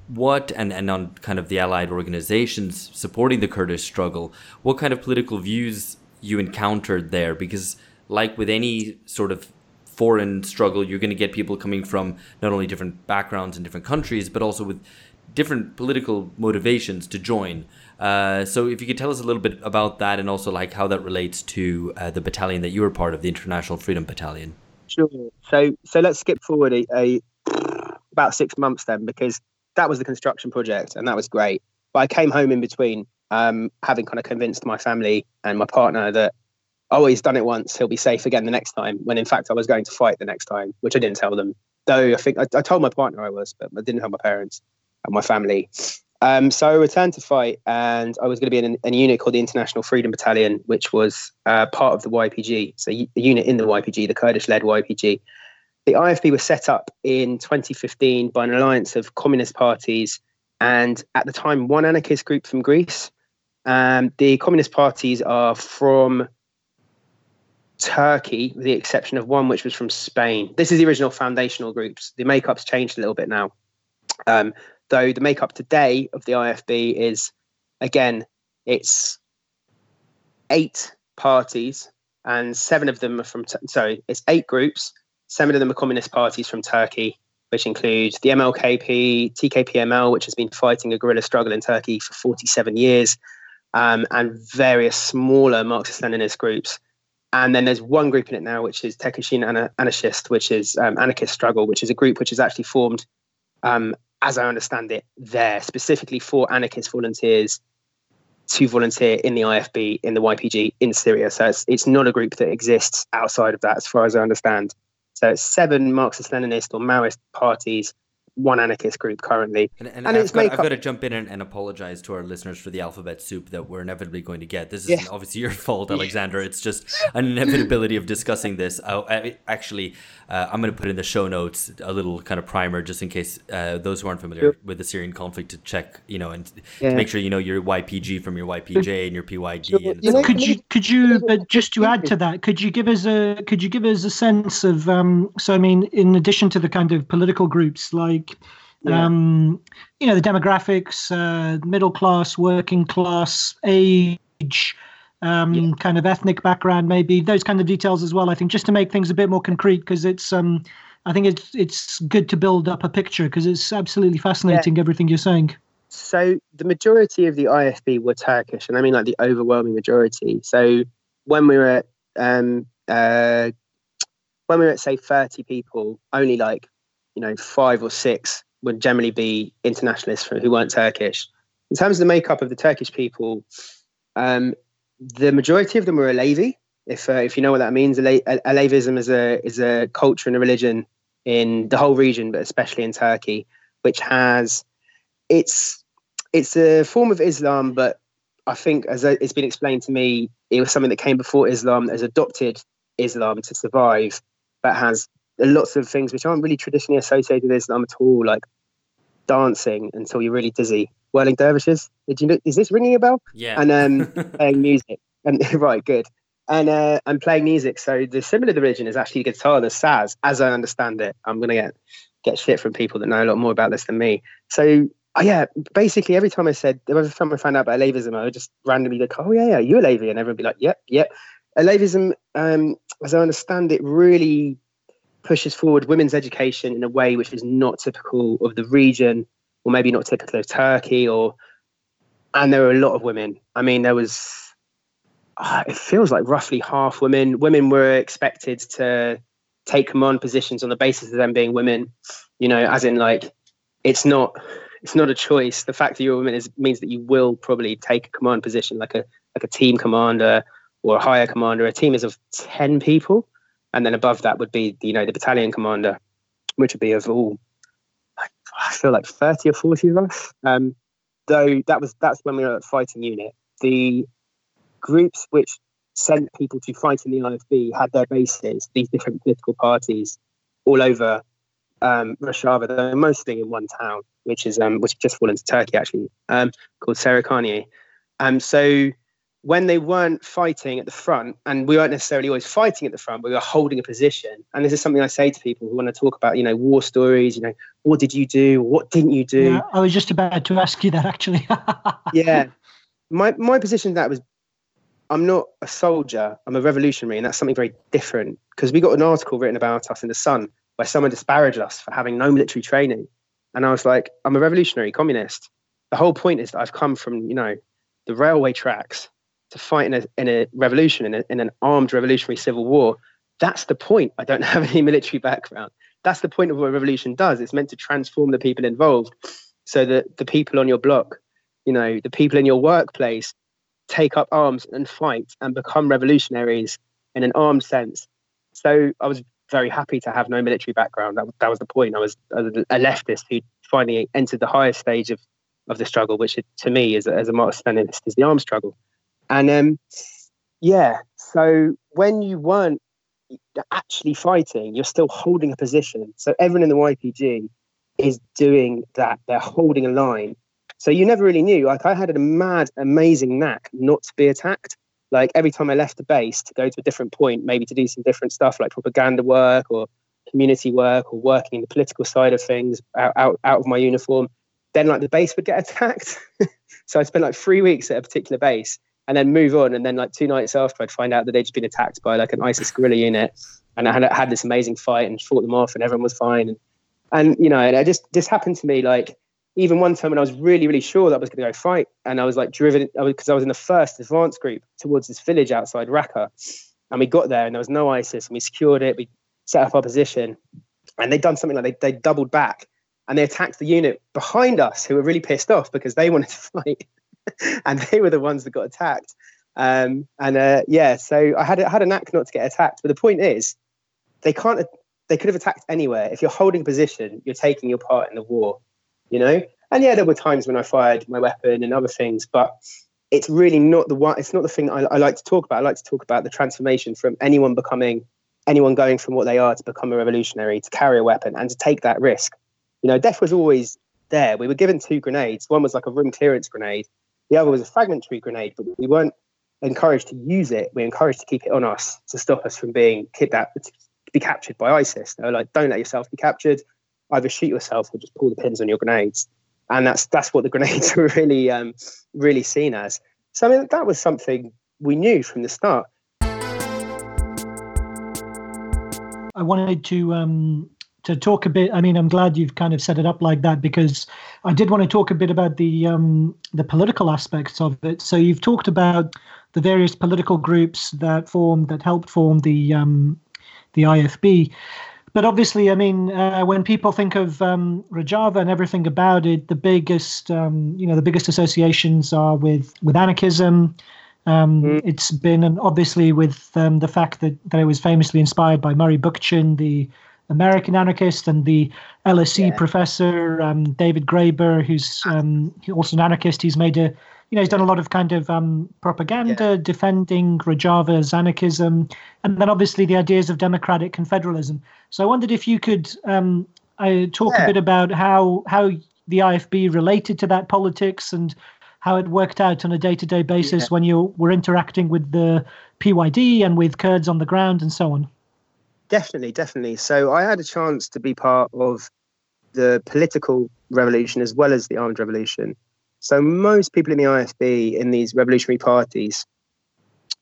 what and and on kind of the allied organizations supporting the Kurdish struggle, what kind of political views you encountered there? Because like with any sort of foreign struggle, you're going to get people coming from not only different backgrounds and different countries, but also with different political motivations to join. Uh, so if you could tell us a little bit about that and also like how that relates to uh, the battalion that you were part of, the International Freedom Battalion. Sure. So so let's skip forward a, a about six months then because that was the construction project and that was great. But I came home in between, um, having kind of convinced my family and my partner that oh, he's done it once, he'll be safe again the next time. When in fact I was going to fight the next time, which I didn't tell them. Though I think I, I told my partner I was, but I didn't tell my parents and my family. Um, so I returned to fight, and I was going to be in, a unit called the International Freedom Battalion, which was uh, part of the YPG. So a unit in the YPG, the Kurdish-led YPG. The IFB was set up in 2015 by an alliance of communist parties, and at the time, one anarchist group from Greece. Um, the communist parties are from Turkey, with the exception of one which was from Spain. This is the original foundational groups. The makeup's changed a little bit now. Um, though the makeup today of the IFB is, again, it's eight parties and seven of them are from, sorry, it's eight groups. Seven of them are communist parties from Turkey, which include the MLKP, TKPML, which has been fighting a guerrilla struggle in Turkey for 47 years, um, and various smaller Marxist Leninist groups. And then there's one group in it now, which is Tekoşîna Anarchist, which is um, Anarchist Struggle, which is a group which is actually formed, um, as I understand it, there specifically for anarchist volunteers to volunteer in the IFB, in the YPG in Syria. So it's, it's not a group that exists outside of that, as far as I understand. So it's seven Marxist Leninist or Maoist parties one anarchist group currently. And, and, and I've, got, I've, got, to jump in and, and, apologize to our listeners for the alphabet soup that we're inevitably going to get. This is yeah. obviously your fault, Alexander. It's just an inevitability of discussing this. Oh, I, actually, uh, I'm going to put in the show notes a little kind of primer just in case uh, those who aren't familiar sure. with the Syrian conflict to check, you know, and yeah. to make sure you know your YPG from your YPJ and your PYD. Sure. And you know, could you could you uh, just to add to that, could you give us a could you give us a sense of um, so I mean, in addition to the kind of political groups like yeah. Um, you know, the demographics, uh, middle class, working class, age, um, yeah. kind of ethnic background, maybe those kind of details as well. I think just to make things a bit more concrete, because it's, um, I think it's it's good to build up a picture because it's absolutely fascinating yeah. everything you're saying. So the majority of the IFB were Turkish, and I mean like the overwhelming majority. So when we were at um, uh, when we were at say 30 people, only like you know five or six would generally be internationalists who weren't Turkish. In terms of the makeup of the Turkish people, um, the majority of them were Alevi. If uh, if you know what that means, Alevism is a is a culture and a religion in the whole region, but especially in Turkey, which has it's it's a form of Islam, but I think as it's been explained to me, it was something that came before Islam, as adopted Islam to survive, but has lots of things which aren't really traditionally associated with Islam at all, like dancing until you're really dizzy, whirling dervishes. Did you know? Is this ringing a bell? Yeah. And um, playing music. And right, good. And uh, I'm playing music. So the similar the religion is actually guitar, the saz, as I understand it. I'm gonna get get shit from people that know a lot more about this than me. So uh, yeah, basically every time I said, every time I found out about Alevism, I would just randomly like, oh yeah, yeah, you're Alevi, and everyone would be like, yep, yep. Alevism, um, as I understand it, really pushes forward women's education in a way which is not typical of the region, or maybe not typical of Turkey, or and there were a lot of women. I mean, there was uh, it feels like roughly half women. Women were expected to take command positions on the basis of them being women. You know, as in like it's not it's not a choice. The fact that you're a woman is means that you will probably take a command position, like a like a team commander or a higher commander. A team is of ten people and then above that would be you know the battalion commander, which would be of all I feel like thirty or forty of us. Um, though that was that's when we were at fighting unit. The groups which sent people to fight in the IFB had their bases, these different political parties, all over um, Rojava, though mostly in one town, which is um, which just fallen to Turkey actually, um, called Sarikani. Um, so when they weren't fighting at the front, and we weren't necessarily always fighting at the front, but we were holding a position. And this is something I say to people who want to talk about, you know, war stories. You know, what did you do? What didn't you do? Yeah, I was just about to ask you that actually. yeah, my my position that was, I'm not a soldier. I'm a revolutionary, and that's something very different. Because we got an article written about us in the Sun where someone disparaged us for having no military training, and I was like, I'm a revolutionary communist. The whole point is that I've come from, you know, the railway tracks to fight in a, in a revolution, in, a, in an armed revolutionary civil war. That's the point. I don't have any military background. That's the point of what a revolution does. It's meant to transform the people involved so that the people on your block, you know, the people in your workplace take up arms and fight and become revolutionaries in an armed sense. So I was very happy to have no military background. That, that was the point. I was a leftist who finally entered the highest stage of, of the struggle, which to me, as a, as a Marxist-Leninist, is the armed struggle. And um, yeah, so when you weren't actually fighting, you're still holding a position. So everyone in the YPG is doing that. They're holding a line. So you never really knew. Like I had a mad, amazing knack not to be attacked. Like every time I left the base to go to a different point, maybe to do some different stuff like propaganda work or community work or working in the political side of things out, out, out of my uniform, then like the base would get attacked. so I spent like three weeks at a particular base and then move on. And then like two nights after, I'd find out that they'd just been attacked by like an ISIS guerrilla unit, and I had had this amazing fight and fought them off, and everyone was fine. And and you know, and I just this happened to me like even one time when I was really really sure that I was going to go fight, and I was like driven because I, I was in the first advance group towards this village outside Raqqa, and we got there and there was no ISIS, and we secured it, we set up our position, and they'd done something like they they doubled back. And they attacked the unit behind us, who were really pissed off because they wanted to fight. and they were the ones that got attacked. Um, and uh, yeah, so I had I had a knack not to get attacked. But the point is, they can't. They could have attacked anywhere. If you're holding position, you're taking your part in the war. You know. And yeah, there were times when I fired my weapon and other things, but it's really not the one. It's not the thing I, I like to talk about. I like to talk about the transformation from anyone becoming anyone going from what they are to become a revolutionary, to carry a weapon, and to take that risk. You know, death was always there. We were given two grenades. One was like a room clearance grenade, the other was a fragmentary grenade, but we weren't encouraged to use it. We encouraged to keep it on us to stop us from being kidnapped, to be captured by ISIS. They were like, don't let yourself be captured. Either shoot yourself or just pull the pins on your grenades. And that's that's what the grenades were really um, really seen as. So I mean, that was something we knew from the start. I wanted to um, to talk a bit. I mean, I'm glad you've kind of set it up like that because I did want to talk a bit about the um, the political aspects of it. So you've talked about the various political groups that formed that helped form the um, the IFB. But obviously, I mean, uh, when people think of um, Rojava and everything about it, the biggest, um, you know, the biggest associations are with with anarchism. Um, mm. It's been, and obviously, with um, the fact that, that it was famously inspired by Murray Bookchin, the American anarchist, and the LSE yeah. professor um, David Graeber, who's um, also an anarchist. He's made a, you know, he's done a lot of kind of um, propaganda yeah. defending Rojava's anarchism, and then obviously the ideas of democratic confederalism. So I wondered if you could um, I talk yeah. a bit about how how the IFB related to that politics and how it worked out on a day-to-day basis when you were interacting with the PYD and with Kurds on the ground and so on. Definitely, definitely. So I had a chance to be part of the political revolution as well as the armed revolution. So most people in the IFB in these revolutionary parties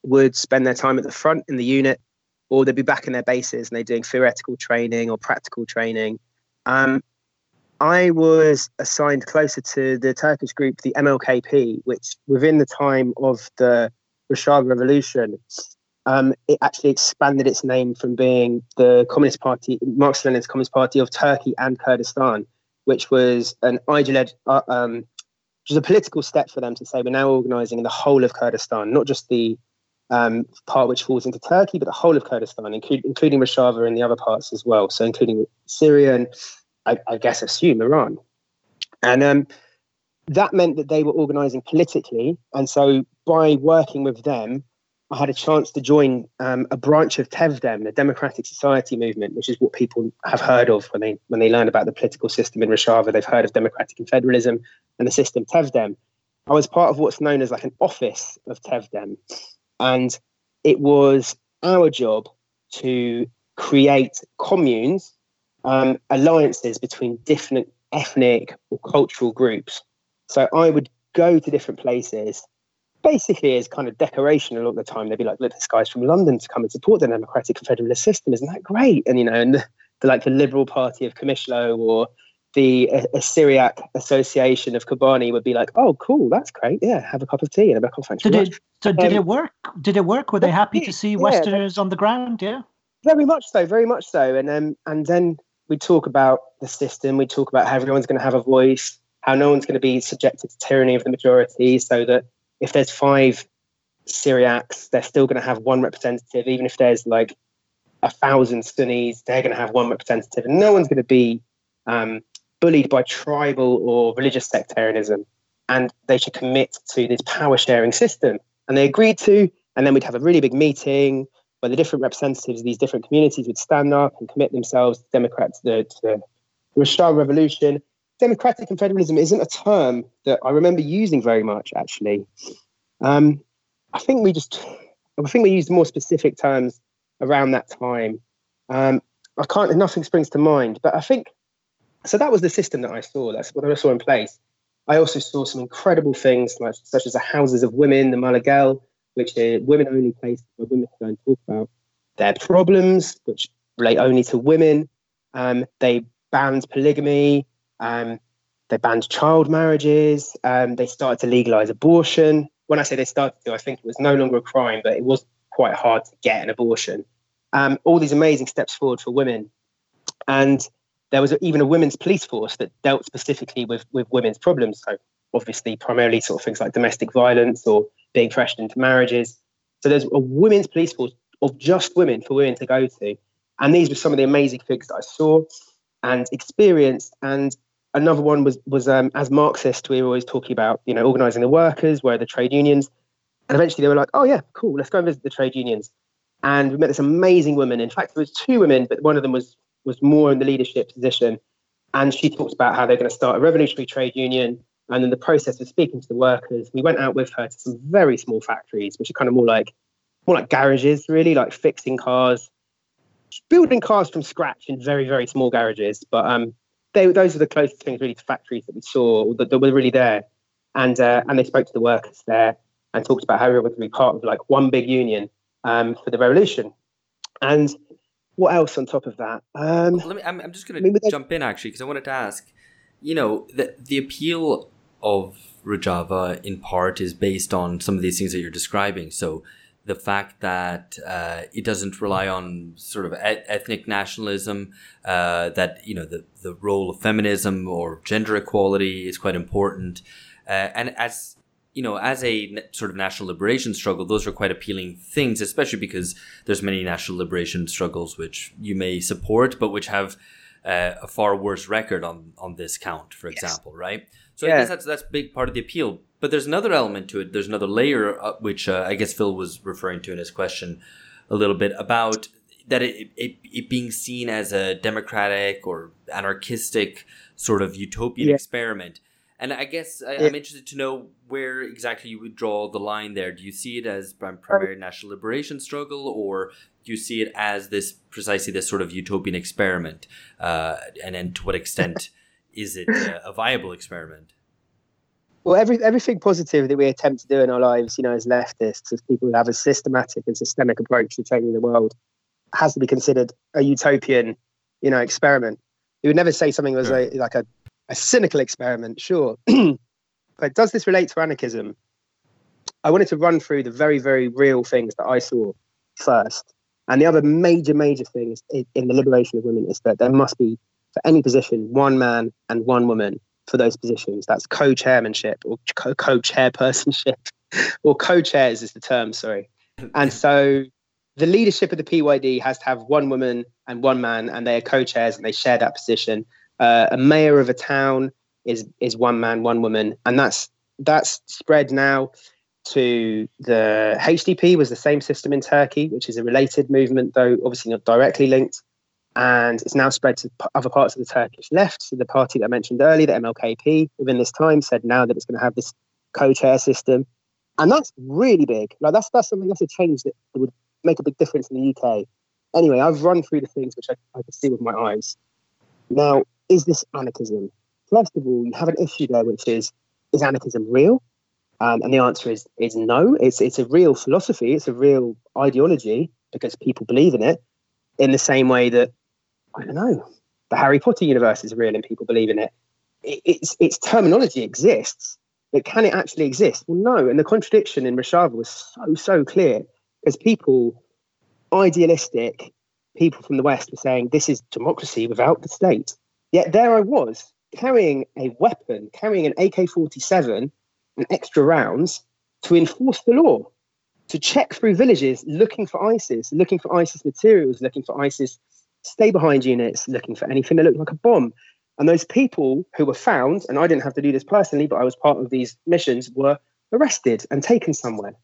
would spend their time at the front in the unit, or they'd be back in their bases and they're doing theoretical training or practical training. Um, I was assigned closer to the Turkish group, the MLKP, which within the time of the Rojava Revolution um, it actually expanded its name from being the Communist Party, Marxist Leninist Communist Party of Turkey and Kurdistan, which was an ideology, uh, um, which was a political step for them to say we're now organising in the whole of Kurdistan, not just the um, part which falls into Turkey, but the whole of Kurdistan, inclu- including Rojava and the other parts as well. So including Syria and I, I guess assume Iran. And um, that meant that they were organising politically, and so by working with them I had a chance to join um, a branch of TEVDEM, the Democratic Society Movement, which is what people have heard of when they when they learn about the political system in Rojava. They've heard of democratic confederalism and the system TEVDEM. I was part of what's known as like an office of Tevdem. And it was our job to create communes, um, alliances between different ethnic or cultural groups. So I would go to different places, basically as kind of decoration a lot of the time. They'd be like, look, this guy's from London to come and support the democratic confederalist system. Isn't that great? And, you know, and the, the like the Liberal Party of Kamishlo or the a, Syriac Association of Kobani would be like, "Oh, cool, that's great. Yeah, have a cup of tea and a back thanks did it, So did um, it work? Did it work? Were they happy to see Westerners on the ground? Yeah, very much so, very much so. And um, and then we talk about the system. We talk about how everyone's going to have a voice, how no one's going to be subjected to tyranny of the majority, so that if there's five Syriacs, they're still going to have one representative, even if there's like a thousand Sunnis, they're going to have one representative, and no one's going to be um, bullied by tribal or religious sectarianism, and they should commit to this power sharing system. And they agreed to, and then we'd have a really big meeting where the different representatives of these different communities would stand up and commit themselves to Democrats to the, to Revolution. Democratic confederalism isn't a term that I remember using very much, actually. Um, I think we just, I think we used more specific terms around that time. Um, I can't, nothing springs to mind, but I think so that was the system that I saw. That's what I saw in place. I also saw some incredible things, like such as the houses of women, the Mala Jin, which are women-only places where women can go and talk about their problems, which relate only to women. Um, they banned polygamy. Um, they banned child marriages. Um, they started to legalize abortion. When I say they started to, I think it was no longer a crime, but it was quite hard to get an abortion. Um, all these amazing steps forward for women. And there was even a women's police force that dealt specifically with, with women's problems. So obviously, primarily sort of things like domestic violence or being pressured into marriages. So there's a women's police force of just women for women to go to. And these were some of the amazing things that I saw and experienced. And another one was was um, as Marxists, we were always talking about, you know, organizing the workers, where the trade unions. And eventually they were like, oh yeah, cool, let's go and visit the trade unions. And we met this amazing woman. In fact, there was two women, but one of them was was more in the leadership position. And she talked about how they're going to start a revolutionary trade union. And in the process of speaking to the workers, we went out with her to some very small factories, which are kind of more like more like garages, really, like fixing cars, building cars from scratch in very, very small garages. But um, they, those are the closest things really to factories that we saw that, that were really there. And uh, and they spoke to the workers there and talked about how we everyone could be part of like one big union um, for the revolution. And what else on top of that? Um, Let me. I'm, I'm just going to jump in actually because I wanted to ask. You know, the the appeal of Rojava in part is based on some of these things that you're describing. So the fact that uh, it doesn't rely on sort of et- ethnic nationalism, uh, that you know the the role of feminism or gender equality is quite important, uh, and as you know, as a sort of national liberation struggle, those are quite appealing things, especially because there's many national liberation struggles which you may support, but which have uh, a far worse record on on this count, for yes. example, right? So yeah. I guess that's that's a big part of the appeal. But there's another element to it. There's another layer, uh, which uh, I guess Phil was referring to in his question a little bit about that it, it, it being seen as a democratic or anarchistic sort of utopian yeah. experiment and I guess I, am interested to know where exactly you would draw the line there. Do you see it as primary national liberation struggle, or do you see it as this precisely this sort of utopian experiment? Uh, and then to what extent is it a viable experiment? Well, every, everything positive that we attempt to do in our lives, you know, as leftists, as people who have a systematic and systemic approach to changing the world, has to be considered a utopian, you know, experiment. You would never say something was a, like a a cynical experiment, sure. but does this relate to anarchism? I wanted to run through the very, very real things that I saw first. And the other major, major thing is, in the liberation of women is that there must be, for any position, one man and one woman for those positions. That's co chairmanship or co chairpersonship, or co chairs is the term, sorry. And so the leadership of the PYD has to have one woman and one man, and they are co chairs and they share that position. Uh, a mayor of a town is is one man, one woman, and that's that's spread now to the HDP was the same system in Turkey, which is a related movement, though obviously not directly linked. And it's now spread to other parts of the Turkish left. So the party that I mentioned earlier, the MLKP, within this time said now that it's going to have this co-chair system, and that's really big. Like that's that's something that's a change that would make a big difference in the UK. Anyway, I've run through the things which I, I can see with my eyes. Now, is this anarchism? First of all, you have an issue there, which is is anarchism real? Um, and the answer is is no. It's it's a real philosophy. It's a real ideology because people believe in it. In the same way that I don't know, the Harry Potter universe is real and people believe in it. it its its terminology exists, but can it actually exist? Well, no. And the contradiction in Rojava was so so clear because people, idealistic people from the West, were saying this is democracy without the state. Yet there I was carrying a weapon, carrying an AK 47 and extra rounds to enforce the law, to check through villages looking for ISIS, looking for ISIS materials, looking for ISIS stay behind units, looking for anything that looked like a bomb. And those people who were found, and I didn't have to do this personally, but I was part of these missions, were arrested and taken somewhere.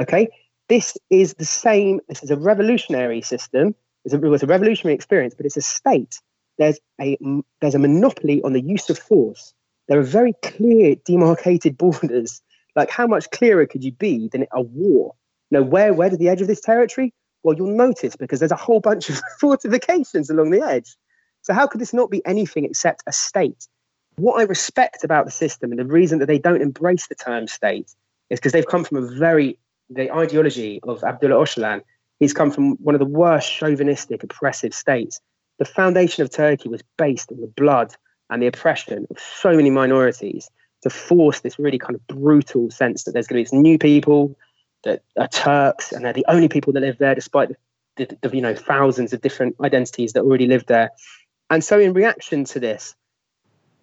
Okay? This is the same, this is a revolutionary system. It was a revolutionary experience, but it's a state there's a there's a monopoly on the use of force. There are very clear demarcated borders. Like how much clearer could you be than a war? You know, where where does the edge of this territory? Well, you'll notice because there's a whole bunch of fortifications along the edge. So how could this not be anything except a state? What I respect about the system and the reason that they don't embrace the term state is because they've come from a very the ideology of Abdullah Öcalan. He's come from one of the worst chauvinistic, oppressive states the foundation of Turkey was based on the blood and the oppression of so many minorities to force this really kind of brutal sense that there's going to be new people that are Turks and they're the only people that live there, despite the, the, the you know thousands of different identities that already live there. And so, in reaction to this,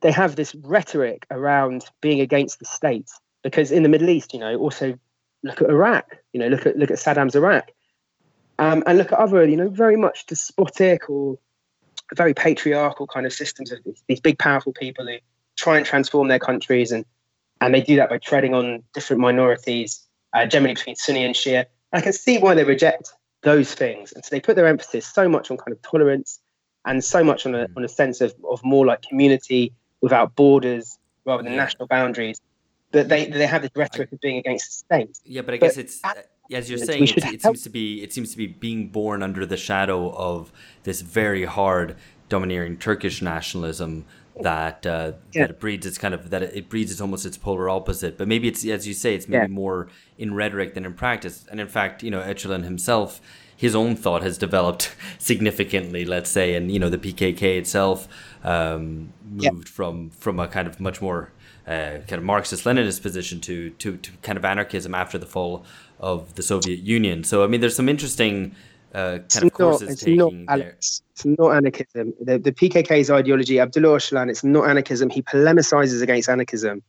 they have this rhetoric around being against the state because in the Middle East, you know, also look at Iraq, you know, look at look at Saddam's Iraq, um, and look at other, you know, very much despotic or very patriarchal kind of systems of these, these big powerful people who try and transform their countries and and they do that by treading on different minorities, uh, generally between Sunni and Shia. And I can see why they reject those things, and so they put their emphasis so much on kind of tolerance and so much on a on a sense of of more like community without borders rather than national boundaries. But they they have this rhetoric of being against the state. Yeah, but I guess it's as you're saying, it, it seems to be it seems to be being born under the shadow of this very hard domineering Turkish nationalism that uh, yeah. that it breeds its kind of that it breeds its almost its polar opposite. But maybe it's as you say, it's maybe yeah. more in rhetoric than in practice. And in fact, you know, Öcalan himself, his own thought has developed significantly. Let's say, and you know, the PKK itself um, moved yeah. from from a kind of much more uh, kind of Marxist Leninist position to, to to kind of anarchism after the fall of the Soviet Union. So I mean, there's some interesting uh, kind it's of courses not, it's taking not, there. It's not anarchism. The, the PKK's ideology, Abdullah Öcalan, it's not anarchism. He polemicizes against anarchism.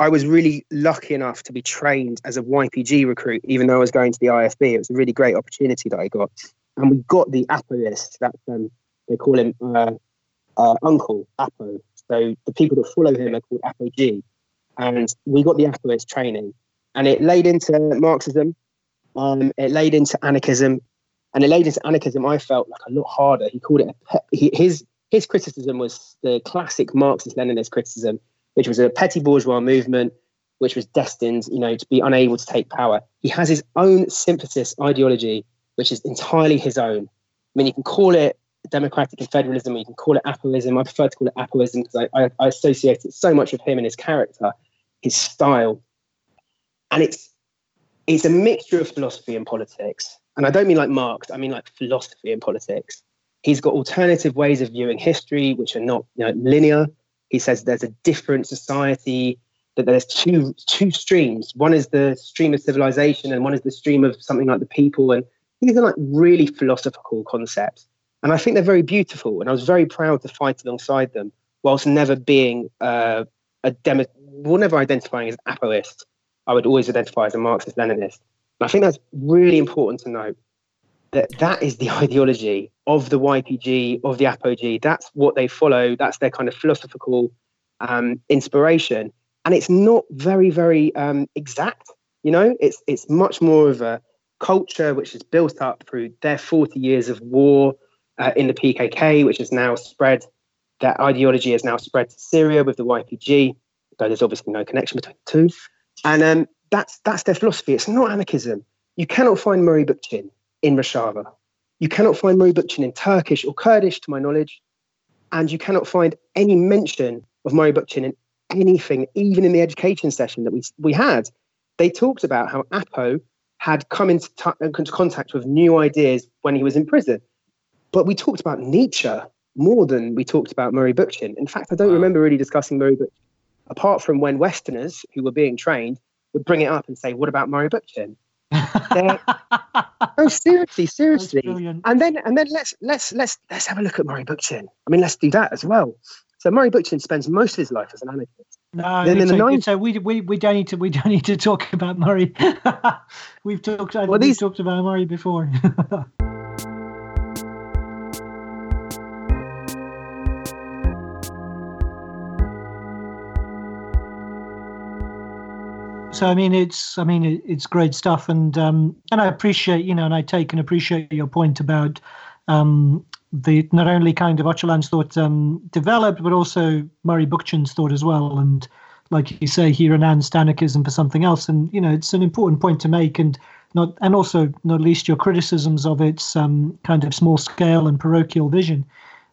I was really lucky enough to be trained as a YPG recruit, even though I was going to the IFB. It was a really great opportunity that I got. And we got the Apoist, that's um, they call him uh, uh, Uncle Apo. So the people that follow him are called Apog. And we got the Apoist training and it laid into Marxism. Um, it laid into anarchism, and the latest anarchism. I felt like a lot harder. He called it a, he, his his criticism was the classic Marxist-Leninist criticism, which was a petty bourgeois movement, which was destined, you know, to be unable to take power. He has his own sympathist ideology, which is entirely his own. I mean, you can call it democratic confederalism, or you can call it apoism. I prefer to call it apoism because I, I, I associate it so much with him and his character, his style and it's it's a mixture of philosophy and politics. And I don't mean like Marx, I mean like philosophy and politics. He's got alternative ways of viewing history, which are not you know, linear. He says there's a different society, that there's two two streams. One is the stream of civilization, and one is the stream of something like the people. And these are like really philosophical concepts. And I think they're very beautiful. And I was very proud to fight alongside them, whilst never being uh, a demo, well, never identifying as apoist I would always identify as a Marxist Leninist. I think that's really important to note that that is the ideology of the YPG, of the Apog. That's what they follow. That's their kind of philosophical um, inspiration. And it's not very, very um, exact. You know, it's it's much more of a culture which is built up through their 40 years of war uh, in the PKK, which has now spread. That ideology has now spread to Syria with the YPG, though there's obviously no connection between the two. And um, that's that's their philosophy. It's not anarchism. You cannot find Murray Bookchin in Rojava. You cannot find Murray Bookchin in Turkish or Kurdish, to my knowledge, and you cannot find any mention of Murray Bookchin in anything, even in the education session that we we had. They talked about how Apo had come into, t- uh, into contact with new ideas when he was in prison, but we talked about Nietzsche more than we talked about Murray Bookchin. In fact, I don't wow. remember really discussing Murray Bookchin, apart from when Westerners who were being trained would bring it up and say, "What about Murray Bookchin?" oh, seriously, seriously. And then and then let's let's let's let's have a look at Murray Bookchin. I mean, let's do that as well. So Murray Bookchin spends most of his life as an anarchist. No, then in the 90s, so we, we we don't need to we don't need to talk about Murray. we've talked well, we've these... talked about Murray before. so I mean, it's I mean, it's great stuff, and um, and I appreciate you know, and I take and appreciate your point about um, the not only kind of Öcalan's thought um, developed, but also Murray Bookchin's thought as well, and like you say, he renounced anarchism for something else, and you know, it's an important point to make, and not and also not least your criticisms of its um, kind of small scale and parochial vision.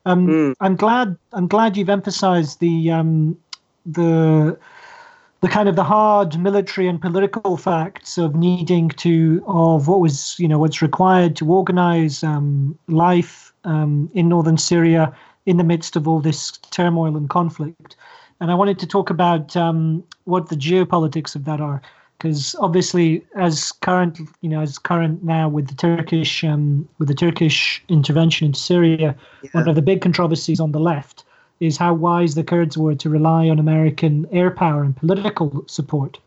Um, mm. I'm glad I'm glad you've emphasised the um, the the kind of the hard military and political facts of needing to of what was you know what's required to organize um, life um, in northern Syria in the midst of all this turmoil and conflict. And I wanted to talk about um, what the geopolitics of that are, because obviously, as current you know as current now with the Turkish um, with the Turkish intervention in Syria, yeah. one of the big controversies on the left is how wise the Kurds were to rely on American air power and political support.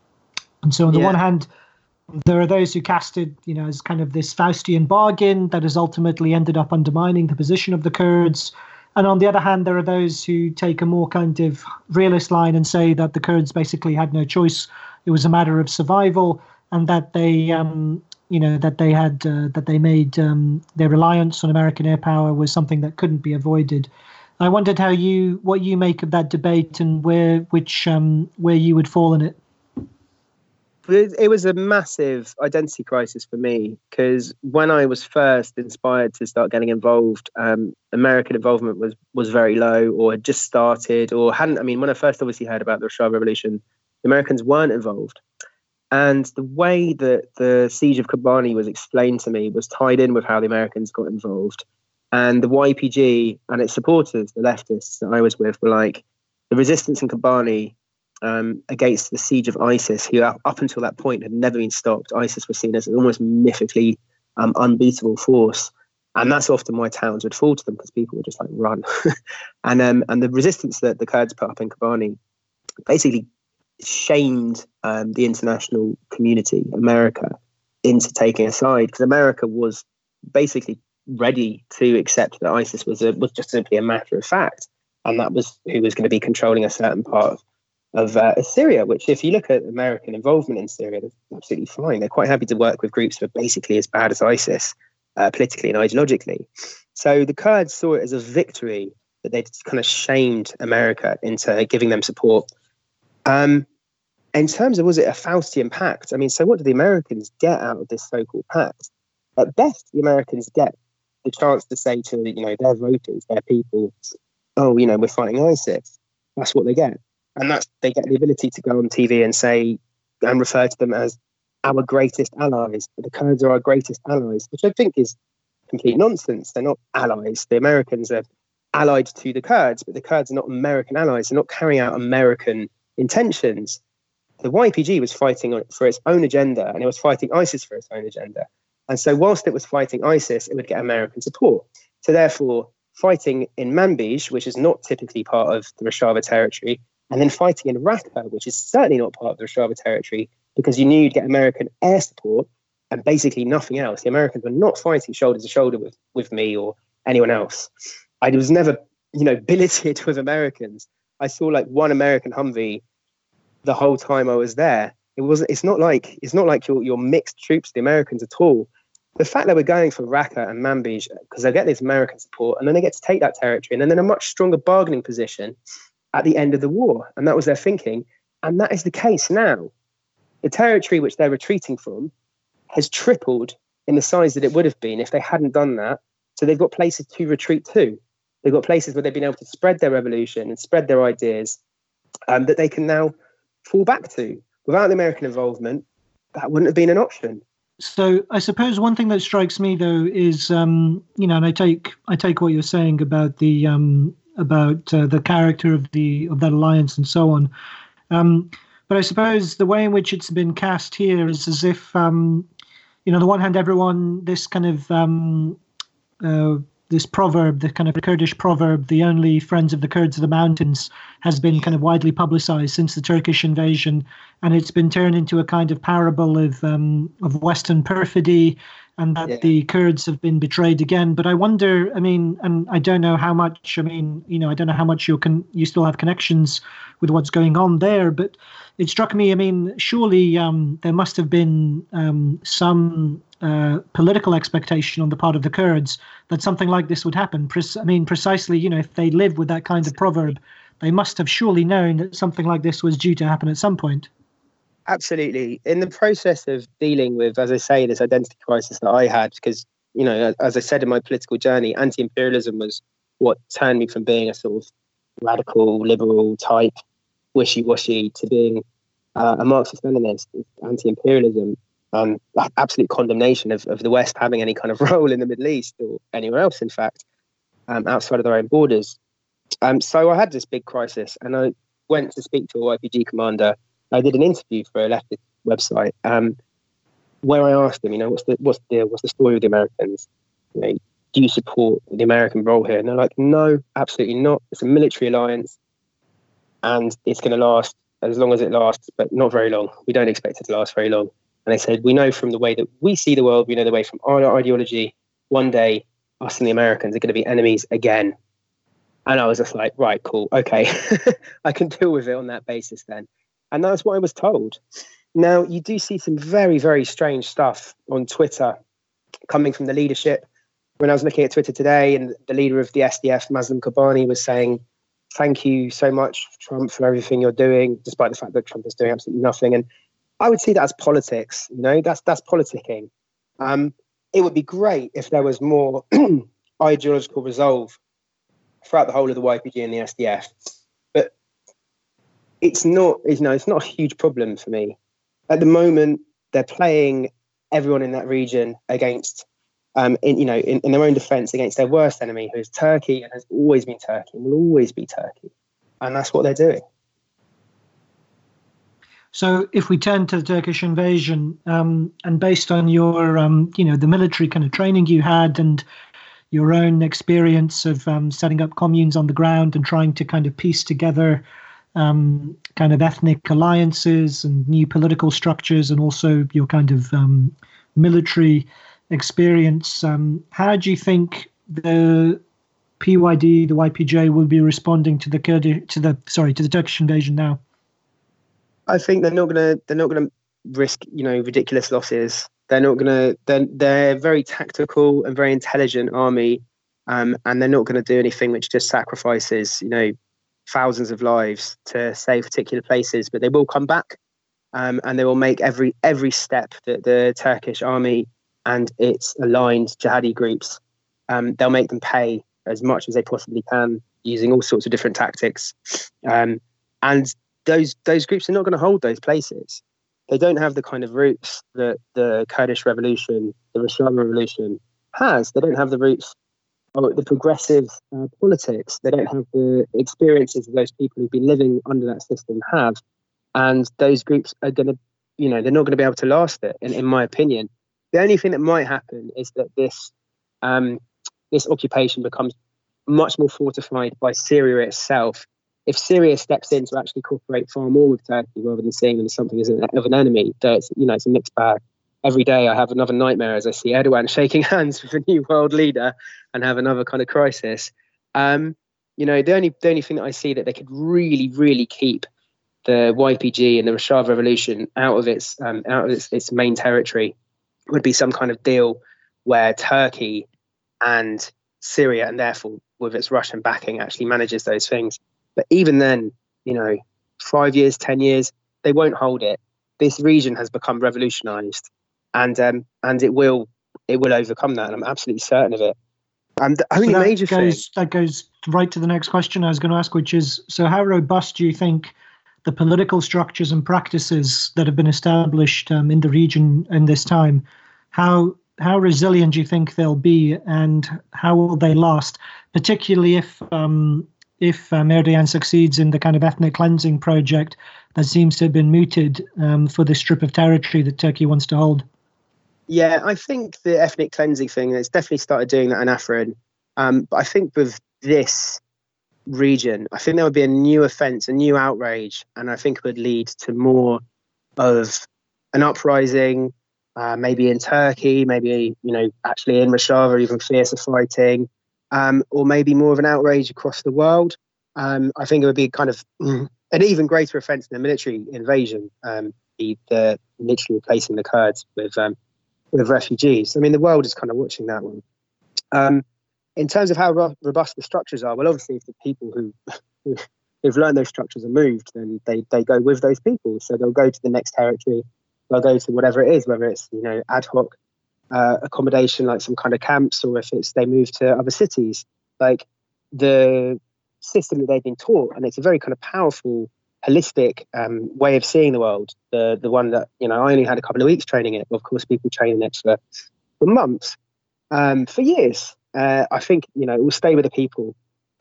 And so, on the yeah. one hand, there are those who cast it, you know, as kind of this Faustian bargain that has ultimately ended up undermining the position of the Kurds. And on the other hand, there are those who take a more kind of realist line and say that the Kurds basically had no choice; it was a matter of survival, and that they, um, you know, that they had uh, that they made um, their reliance on American air power was something that couldn't be avoided. I wondered how you what you make of that debate and where which um, where you would fall in it. It was a massive identity crisis for me because when I was first inspired to start getting involved, um, American involvement was was very low or had just started or hadn't. I mean, when I first obviously heard about the Rojava Revolution, the Americans weren't involved. And the way that the siege of Kobani was explained to me was tied in with how the Americans got involved. And the YPG and its supporters, the leftists that I was with, were like the resistance in Kobani um, against the siege of ISIS, who up, until that point had never been stopped. ISIS was seen as an almost mythically um, unbeatable force. And that's often why towns would fall to them because people would just like run. and um, and the resistance that the Kurds put up in Kobani basically shamed um, the international community, America, into taking a side because America was basically ready to accept that ISIS was a, was just simply a matter of fact, and that was who was going to be controlling a certain part of, of uh, Syria. Which, if you look at American involvement in Syria, they're absolutely fine. They're quite happy to work with groups that are basically as bad as ISIS, uh, politically and ideologically. So the Kurds saw it as a victory that they'd kind of shamed America into giving them support. Um, in terms of was it a Faustian pact? I mean, so what do the Americans get out of this so-called pact? At best, the Americans get the chance to say to you know their voters, their people, oh, you know, we're fighting ISIS. That's what they get, and that's they get the ability to go on TV and say and refer to them as our greatest allies. The Kurds are our greatest allies, which I think is complete nonsense. They're not allies. The Americans are allied to the Kurds, but the Kurds are not American allies. They're not carrying out American intentions. The YPG was fighting for its own agenda, and it was fighting ISIS for its own agenda. And so, whilst it was fighting ISIS, it would get American support. So, therefore, fighting in Manbij, which is not typically part of the Rojava territory, and then fighting in Raqqa, which is certainly not part of the Rojava territory, because you knew you'd get American air support and basically nothing else. The Americans were not fighting shoulder to shoulder with, with me or anyone else. I was never, you know, billeted with Americans. I saw like one American Humvee the whole time I was there. It wasn't. It's not like it's not like you're, you're mixed troops, the Americans at all the fact that we're going for Raqqa and Manbij because they get this American support and then they get to take that territory and then in a much stronger bargaining position at the end of the war. And that was their thinking. And that is the case now. The territory which they're retreating from has tripled in the size that it would have been if they hadn't done that. So they've got places to retreat to. They've got places where they've been able to spread their revolution and spread their ideas um, that they can now fall back to. Without the American involvement, that wouldn't have been an option. So I suppose one thing that strikes me though is, um, you know, and I take I take what you're saying about the um, about uh, the character of the of that alliance and so on. Um, but I suppose the way in which it's been cast here is as if, um, you know, on the one hand, everyone this kind of um, uh, this proverb, the kind of Kurdish proverb, the only friends of the Kurds of the mountains, has been kind of widely publicized since the Turkish invasion, and it's been turned into a kind of parable of um, of Western perfidy, and that yeah. the Kurds have been betrayed again. But I wonder, I mean, and I don't know how much, I mean, you know, I don't know how much you can you still have connections with what's going on there, but it struck me, I mean, surely um, there must have been um, some uh, political expectation on the part of the Kurds that something like this would happen. I mean, precisely, you know, if they live with that kind of proverb, they must have surely known that something like this was due to happen at some point. Absolutely. In the process of dealing with, as I say, this identity crisis that I had, because, you know, as I said in my political journey, anti imperialism was what turned me from being a sort of radical, liberal type, wishy washy to being uh, a Marxist Leninist, anti imperialism um, absolute condemnation of, of the West having any kind of role in the Middle East or anywhere else, in fact, um, outside of their own borders. Um, so I had this big crisis, and I went to speak to a YPG commander. I did an interview for a leftist website um, where I asked him, you know, what's the what's the? What's the story with the Americans? You know, do you support the American role here? And they're like, no, absolutely not. It's a military alliance, and it's going to last as long as it lasts, but not very long. We don't expect it to last very long. And they said, we know from the way that we see the world, we know the way from our ideology, one day us and the Americans are going to be enemies again. And I was just like, right, cool, okay, I can deal with it on that basis then. And that's what I was told. Now, you do see some very, very strange stuff on Twitter coming from the leadership. When I was looking at Twitter today, and the leader of the SDF, Mazloum Kobani, was saying, Thank you so much, Trump, for everything you're doing, despite the fact that Trump is doing absolutely nothing. And I would see that as politics. You know, that's that's politicking. Um, it would be great if there was more ideological resolve throughout the whole of the YPG and the SDF, but it's not. You know, it's not a huge problem for me at the moment. They're playing everyone in that region against, um, in you know, in, in their own defence against their worst enemy, who is Turkey and has always been Turkey and will always be Turkey, and that's what they're doing. So, if we turn to the Turkish invasion, um, and based on your, um, you know, the military kind of training you had, and your own experience of um, setting up communes on the ground and trying to kind of piece together um, kind of ethnic alliances and new political structures, and also your kind of um, military experience, um, how do you think the PYD, the YPJ, will be responding to the Kurdish, to the sorry, to the Turkish invasion now? I think they're not gonna they're not gonna risk you know ridiculous losses. They're not gonna they're they're very tactical and very intelligent army, um, and they're not gonna do anything which just sacrifices you know thousands of lives to save particular places. But they will come back, um, and they will make every every step that the Turkish army and its aligned jihadi groups um, they'll make them pay as much as they possibly can using all sorts of different tactics. Um, and those those groups are not going to hold those places. They don't have the kind of roots that the Kurdish revolution, the Rojava revolution has. They don't have the roots of the progressive uh, politics. They don't have the experiences of those people who've been living under that system have. And those groups are going to, you know, they're not going to be able to last it, in, in my opinion. The only thing that might happen is that this um, this occupation becomes much more fortified by Syria itself if Syria steps in to actually cooperate far more with Turkey rather than seeing them as something as an, of an enemy, it's, you know, it's a mixed bag. Every day I have another nightmare as I see Erdogan shaking hands with a new world leader and have another kind of crisis. Um, you know, the only the only thing that I see that they could really, really keep the YPG and the Rojava Revolution out of its um, out of its, its main territory would be some kind of deal where Turkey and Syria, and therefore with its Russian backing, actually manages those things. But even then, you know, five years, 10 years, they won't hold it. this region has become revolutionized, and um, and it will it will overcome that. And I'm absolutely certain of it. And the only so that major goes, thing that goes right to the next question I was going to ask, which is so how robust do you think the political structures and practices that have been established um, in the region in this time, how how resilient do you think they'll be, and how will they last? Particularly if um, if Erdogan succeeds in the kind of ethnic cleansing project that seems to have been mooted um, for this strip of territory that Turkey wants to hold. Yeah, I think the ethnic cleansing thing, it's definitely started doing that in Afrin. Um, but I think with this region, I think there would be a new offence, a new outrage, and I think it would lead to more of an uprising, uh, maybe in Turkey, maybe you know actually in Rojava, even fiercer fighting, um, or maybe more of an outrage across the world. Um, I think it would be kind of an even greater offence than a military invasion, um, the, the literally replacing the Kurds with um, with refugees. I mean, the world is kind of watching that one. Um, in terms of how ro- robust the structures are, well, obviously, if the people who, who who've learned those structures are moved, then they they go with those people. So they'll go to the next territory, they'll go to whatever it is, whether it's you know ad hoc uh, accommodation like some kind of camps, or if it's they move to other cities. Like the system that they've been taught, and it's a very kind of powerful holistic um, way of seeing the world. The the one that you know I only had a couple of weeks training it. Of course, people train it for for months, um, for years. Uh, I think you know it will stay with the people.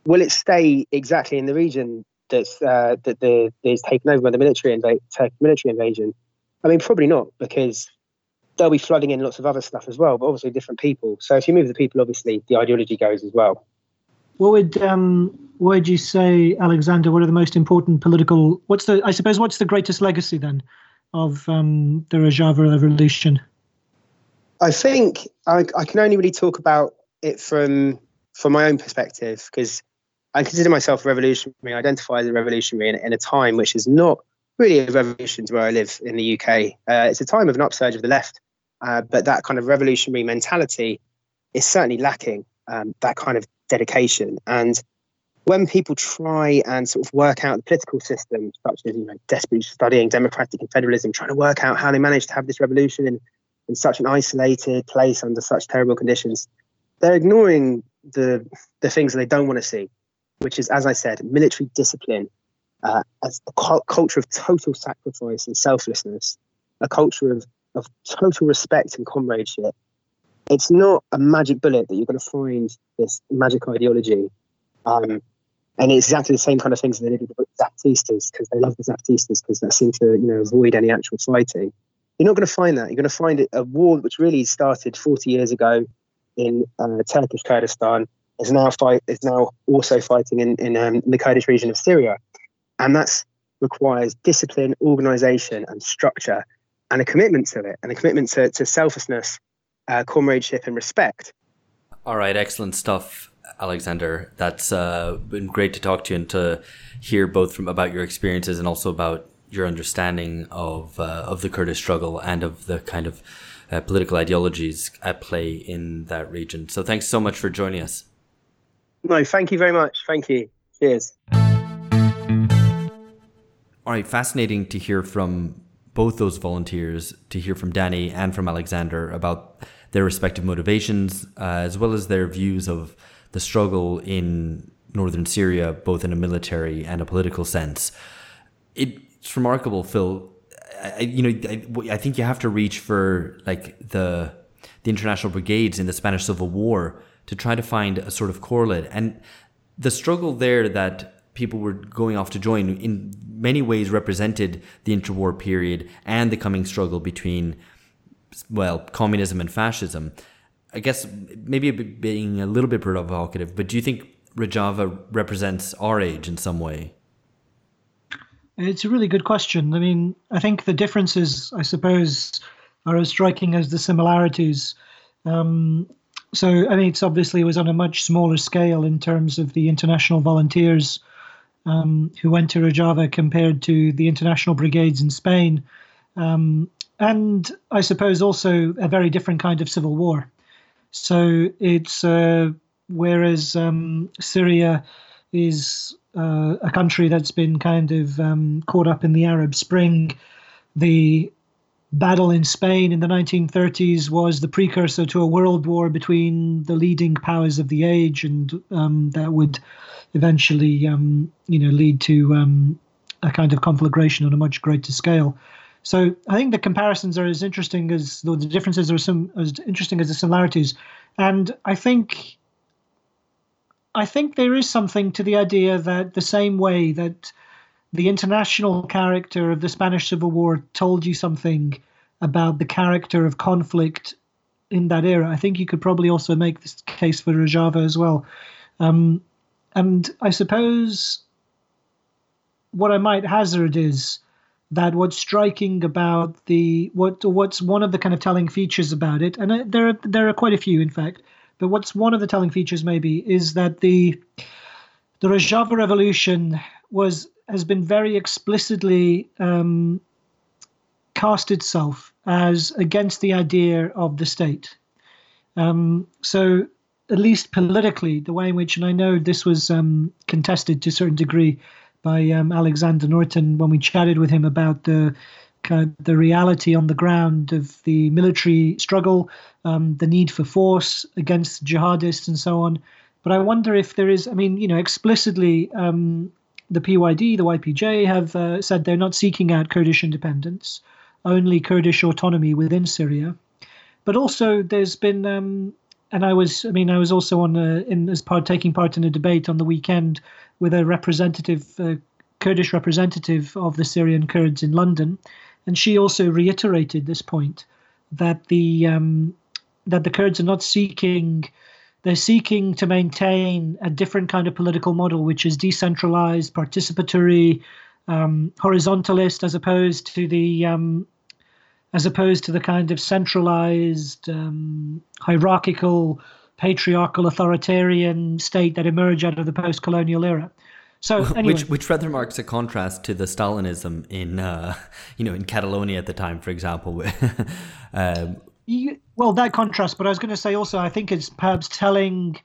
Will it stay exactly in the region that's uh, that the is taken over by the military inv- military invasion? I mean, probably not because they'll be flooding in lots of other stuff as well. But obviously, different people. So if you move the people, obviously the ideology goes as well. What would um, what would you say, Alexander? What are the most important political? What's the? I suppose what's the greatest legacy then of um, the Rojava Revolution? I think I, I can only really talk about it from from my own perspective because I consider myself a revolutionary. I identify as a revolutionary in, in, a time which is not really a revolution to where I live in the UK. Uh, it's a time of an upsurge of the left, uh, but that kind of revolutionary mentality is certainly lacking. Um, that kind of dedication and when people try and sort of work out the political system, such as you know, desperately studying democratic confederalism, trying to work out how they managed to have this revolution in, in such an isolated place under such terrible conditions, they're ignoring the the things that they don't want to see, which is, as I said, military discipline, uh, as a culture of total sacrifice and selflessness, a culture of, of total respect and comradeship. It's not a magic bullet that you're going to find this magic ideology. Um, and it's exactly the same kind of things that they did with the Zapatistas because they love the Zapatistas because they seem to you know avoid any actual fighting. You're not going to find that. You're going to find it a war which really started 40 years ago in uh, Turkish Kurdistan is now fight is now also fighting in in, um, the Kurdish region of Syria, and that's requires discipline, organization, and structure, and a commitment to it, and a commitment to, to selflessness, uh, comradeship, and respect. All right, excellent stuff. Alexander. That's uh, been great to talk to you and to hear both from about your experiences and also about your understanding of uh, of the Kurdish struggle and of the kind of uh, political ideologies at play in that region. So thanks so much for joining us. No, thank you very much. Thank you. Cheers. All right, fascinating to hear from both those volunteers, to hear from Dani and from Alexander about their respective motivations, uh, as well as their views of the struggle in northern Syria, both in a military and a political sense. It's remarkable, Phil. I, you know, I, I think you have to reach for like the the international brigades in the Spanish Civil War to try to find a sort of correlate. And the struggle there that people were going off to join in many ways represented the interwar period and the coming struggle between, well, communism and fascism. I guess maybe being a little bit provocative, but do you think Rojava represents our age in some way? It's a really good question. I mean, I think the differences, I suppose, are as striking as the similarities. Um, so, I mean, it's obviously was on a much smaller scale in terms of the international volunteers um, who went to Rojava compared to the international brigades in Spain. Um, and I suppose also a very different kind of civil war. So it's uh, whereas um, Syria is uh, a country that's been kind of um, caught up in the Arab Spring. the battle in Spain in the 1930s was the precursor to a world war between the leading powers of the age, and um, that would eventually, um, you know, lead to um, a kind of conflagration on a much greater scale. So I think the comparisons are as interesting as the differences are some as interesting as the similarities, and I think I think there is something to the idea that the same way that the international character of the Spanish Civil War told you something about the character of conflict in that era. I think you could probably also make this case for Rojava as well. Um, and I suppose what I might hazard is that what's striking about the what what's one of the kind of telling features about it, and uh, there are there are quite a few, in fact. But what's one of the telling features maybe is that the the Rojava revolution was has been very explicitly um, cast itself as against the idea of the state. Um, so, at least politically, the way in which, and I know this was um, contested to a certain degree by um, Alexander Norton when we chatted with him about the kind of the reality on the ground of the military struggle, um, the need for force against jihadists, and so on. But I wonder if there is, I mean, you know, explicitly um, the PYD, the YPJ, have uh, said they're not seeking out Kurdish independence, only Kurdish autonomy within Syria. But also, there's been, um, and I was, I mean, I was also on a, in as part taking part in a debate on the weekend with a representative, uh, Kurdish representative of the Syrian Kurds in London, and she also reiterated this point that the um, that the Kurds are not seeking they're seeking to maintain a different kind of political model, which is decentralized, participatory, um, horizontalist, as opposed to the um, as opposed to the kind of centralized, um, hierarchical, patriarchal, authoritarian state that emerged out of the post-colonial era. So, anyway. which which rather marks a contrast to the Stalinism in uh, you know in Catalonia at the time, for example. um, you, well, that contrast, but I was going to say also, I think it's perhaps telling.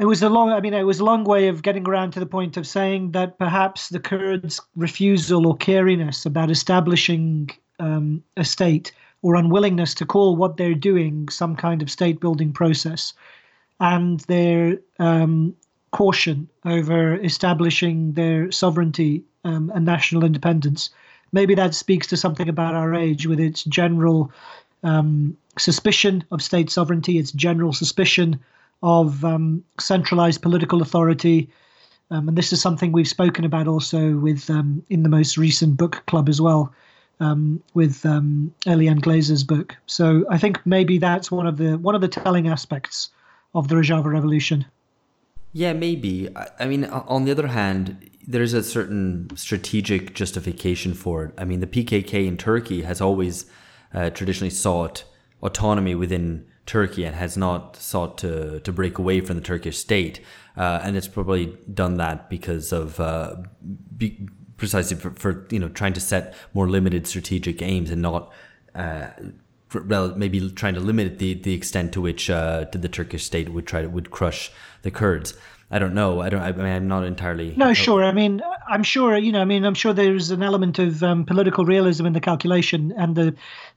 It was a long. I mean, it was a long way of getting around to the point of saying that perhaps the Kurds' refusal or cariness about establishing um, a state or unwillingness to call what they're doing some kind of state building process, and their um, caution over establishing their sovereignty um, and national independence. Maybe that speaks to something about our age with its general um, suspicion of state sovereignty, its general suspicion of um, centralized political authority. Um, and this is something we've spoken about also with um, in the most recent book club as well, um, with um, Eliane Glaser's book. So I think maybe that's one of the one of the telling aspects of the Rojava Revolution. Yeah, maybe. I mean, on the other hand, there's a certain strategic justification for it. I mean, the PKK in Turkey has always uh, traditionally sought autonomy within Turkey and has not sought to, to break away from the Turkish state. Uh, and it's probably done that because of uh, be, precisely for, for, you know trying to set more limited strategic aims and not uh, maybe trying to limit the, the extent to which uh, the Turkish state would try to would crush the Kurds. I don't know. I don't. I mean, I'm not entirely. No, sure. I mean, I'm sure. You know, I mean, I'm sure there's an element of um, political realism in the calculation and the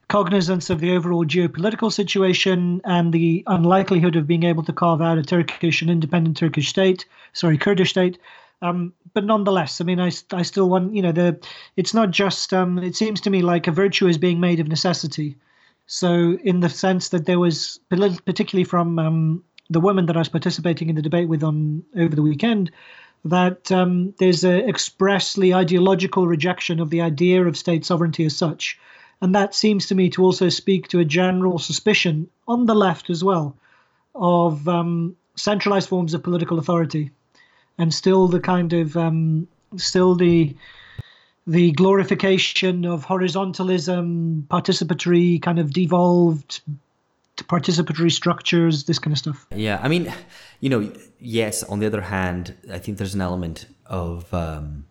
cognizance of the overall geopolitical situation and the unlikelihood of being able to carve out a Turkish, an independent Turkish state, sorry, Kurdish state. Um, but nonetheless, I mean, I, I still want, you know, the it's not just. Um, it seems to me like a virtue is being made of necessity. So, in the sense that there was, particularly from um, the woman that I was participating in the debate with on over the weekend that um, there's an expressly ideological rejection of the idea of state sovereignty as such. And that seems to me to also speak to a general suspicion on the left as well of um, centralized forms of political authority and still the kind of um, still the the glorification of horizontalism, participatory, kind of devolved participatory structures, this kind of stuff. Yeah, I mean, you know, yes. On the other hand, I think there's an element of um,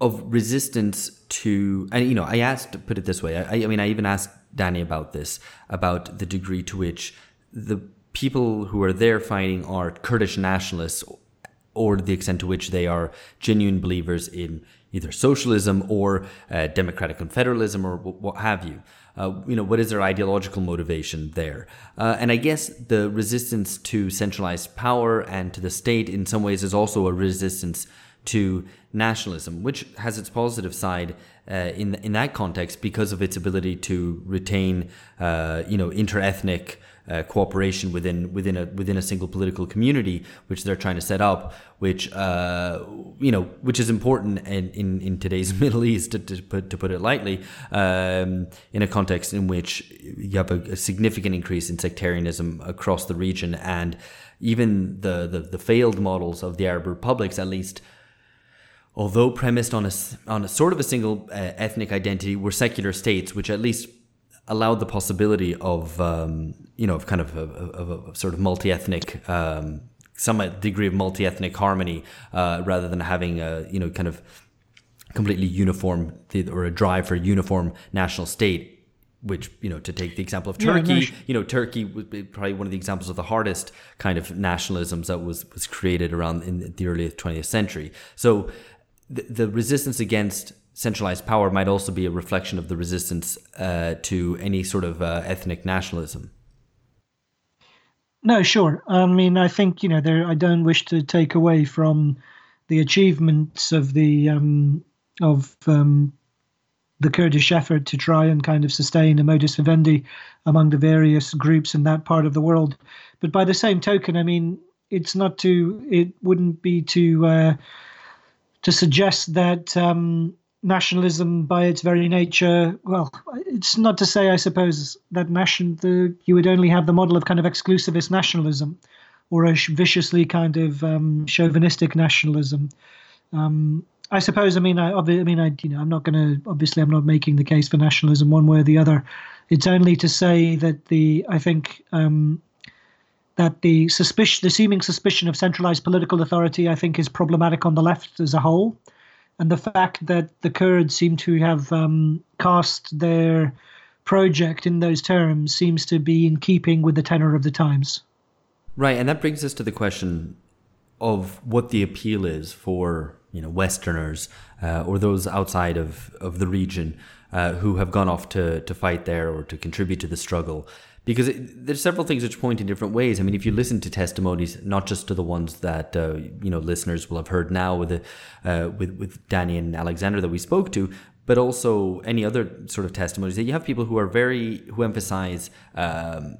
of resistance to, and you know, I asked, put it this way. I, I mean, I even asked Dani about this, about the degree to which the people who are there fighting are Kurdish nationalists or the extent to which they are genuine believers in either socialism or uh, democratic confederalism or what have you. Uh, you know, what is their ideological motivation there? Uh, and I guess the resistance to centralized power and to the state in some ways is also a resistance to nationalism, which has its positive side uh, in in that context because of its ability to retain, uh, you know, interethnic uh, cooperation within within a within a single political community, which they're trying to set up, which uh, you know, which is important in, in, in today's Middle East, to, to, put, to put it lightly, um, in a context in which you have a, a, significant increase in sectarianism across the region, and even the, the, the failed models of the Arab republics, at least although premised on a, on a sort of a single uh, ethnic identity, were secular states, which at least allowed the possibility of, um, you know, of kind of a, of a sort of multi ethnic, um, some degree of multi ethnic harmony, uh, rather than having a, you know, kind of completely uniform or a drive for a uniform national state which you know to take the example of Turkey, yeah, you know Turkey was probably one of the examples of the hardest kind of nationalisms that was was created around in the early 20th century. So the, the resistance against centralized power might also be a reflection of the resistance uh, to any sort of uh, ethnic nationalism. No, sure. I mean, I think you know, there. I don't wish to take away from the achievements of the um, of um, the Kurdish effort to try and kind of sustain a modus vivendi among the various groups in that part of the world. But by the same token, I mean, it's not to. It wouldn't be to uh, to suggest that um, nationalism, by its very nature, well, it's not to say, I suppose, that nation the you would only have the model of kind of exclusivist nationalism, or a viciously kind of um, chauvinistic nationalism. Um, I suppose. I mean, I, I mean, I, you know, I'm not going to. Obviously, I'm not making the case for nationalism one way or the other. It's only to say that the I think um, that the suspicion, the seeming suspicion of centralized political authority, I think, is problematic on the left as a whole, and the fact that the Kurds seem to have um, cast their project in those terms seems to be in keeping with the tenor of the times. Right, and that brings us to the question of what the appeal is for you know Westerners uh, or those outside of, of the region uh, who have gone off to, to fight there or to contribute to the struggle because it, there's several things which point in different ways. I mean, if you listen to testimonies, not just to the ones that uh, you know listeners will have heard now with the, uh, with with Dani and Alexander that we spoke to, but also any other sort of testimonies that you have people who are very who emphasize. Um,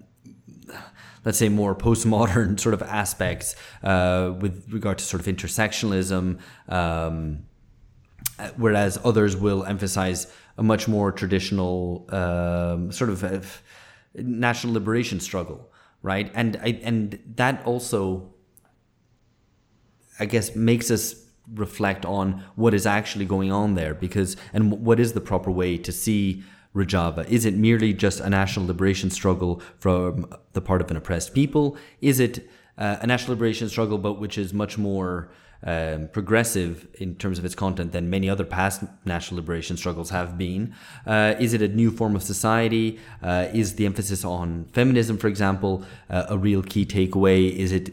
let's say more postmodern sort of aspects uh, with regard to sort of intersectionalism, um, whereas others will emphasize a much more traditional um, sort of uh, national liberation struggle, right? And I, and that also, I guess, makes us reflect on what is actually going on there because and what is the proper way to see Rojava? Is it merely just a national liberation struggle from the part of an oppressed people? Is it uh, a national liberation struggle, but which is much more um, progressive in terms of its content than many other past national liberation struggles have been? Uh, is it a new form of society? Uh, is the emphasis on feminism, for example, uh, a real key takeaway? Is it,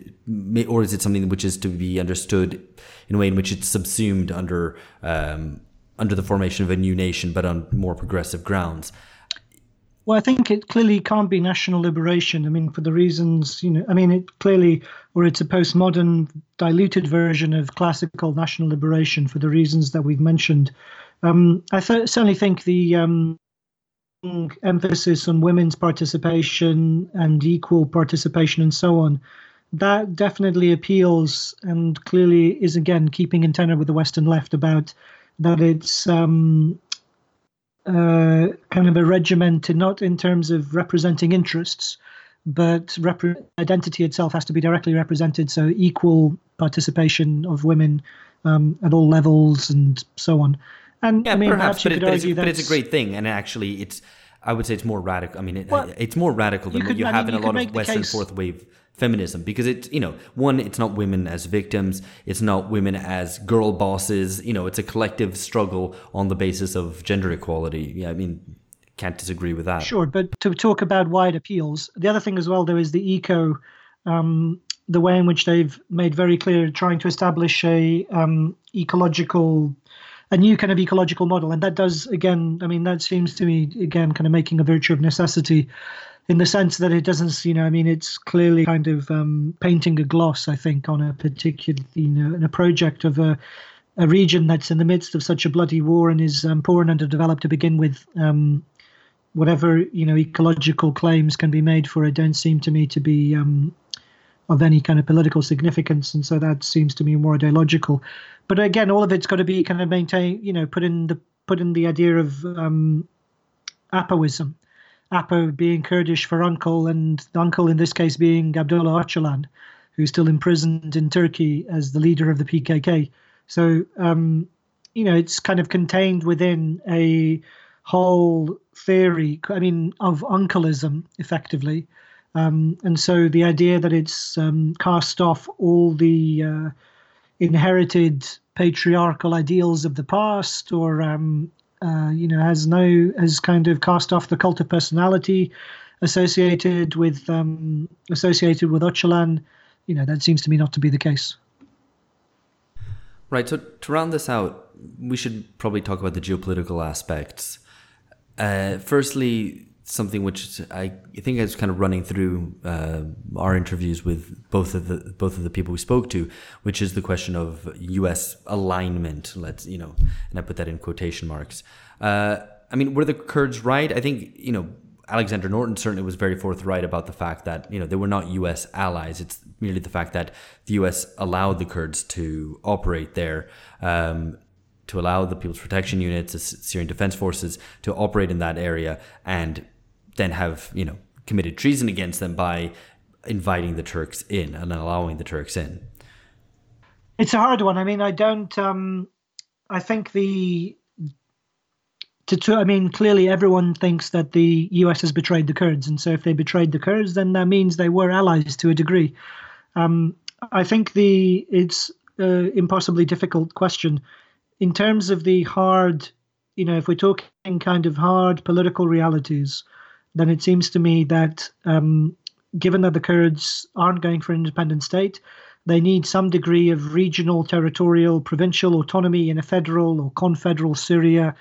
or is it something which is to be understood in a way in which it's subsumed under um, under the formation of a new nation, but on more progressive grounds? Well, I think it clearly can't be national liberation. I mean, for the reasons, you know, I mean, it clearly, or it's a postmodern, diluted version of classical national liberation for the reasons that we've mentioned. Um, I th- certainly think the um, emphasis on women's participation and equal participation and so on, that definitely appeals and clearly is again keeping in tenor with the Western left about that it's um, uh, kind of a regimented, not in terms of representing interests, but rep- identity itself has to be directly represented. So equal participation of women um, at all levels and so on. And yeah, I mean, perhaps, perhaps but, it, but, it's, but it's a great thing. And actually, it's I would say it's more radical. I mean, it, well, it's more radical than you what you have in a lot of Western fourth wave feminism because it's you know one it's not women as victims it's not women as girl bosses you know it's a collective struggle on the basis of gender equality yeah i mean can't disagree with that sure but to talk about wide appeals the other thing as well there is the eco um, the way in which they've made very clear trying to establish a um, ecological a new kind of ecological model. And that does again i mean that seems to me again kind of making a virtue of necessity in the sense that it doesn't you know i mean it's clearly kind of um, painting a gloss i think on a particular you know in a project of a a region that's in the midst of such a bloody war and is um, poor and underdeveloped to begin with um, whatever you know ecological claims can be made for it don't seem to me to be um, of any kind of political significance, and so that seems to me more ideological. But again, all of it's got to be kind of maintain, you know, put in the put in the idea of um, Apoism, Apo being Kurdish for uncle, and the uncle in this case being Abdullah Öcalan, who's still imprisoned in Turkey as the leader of the PKK. So, um, you know, it's kind of contained within a whole theory, I mean, of uncleism, effectively. Um, and so the idea that it's um, cast off all the uh, inherited patriarchal ideals of the past or, um, uh, you know, has no, has kind of cast off the cult of personality associated with, um, associated with Öcalan, you know, that seems to me not to be the case. Right. So to round this out, we should probably talk about the geopolitical aspects. Uh, firstly, something which I think is kind of running through uh, our interviews with both of the both of the people we spoke to, which is the question of U.S. alignment. Let's you know, and I put that in quotation marks. Uh, I mean, were the Kurds right? I think you know. Alexander Norton certainly was very forthright about the fact that you know they were not U.S. allies. It's merely the fact that the U.S. allowed the Kurds to operate there. Um, to allow the People's Protection Units, the Syrian Defense Forces, to operate in that area and then have, you know, committed treason against them by inviting the Turks in and allowing the Turks in. It's a hard one. I mean, I don't. Um, I think the. To, I mean, clearly everyone thinks that the U.S. has betrayed the Kurds, and so if they betrayed the Kurds, then that means they were allies to a degree. Um, I think the it's an impossibly difficult question in terms of the hard, you know, if we're talking kind of hard political realities, then it seems to me that um, given that the Kurds aren't going for an independent state, they need some degree of regional, territorial, provincial autonomy in a federal or confederal Syria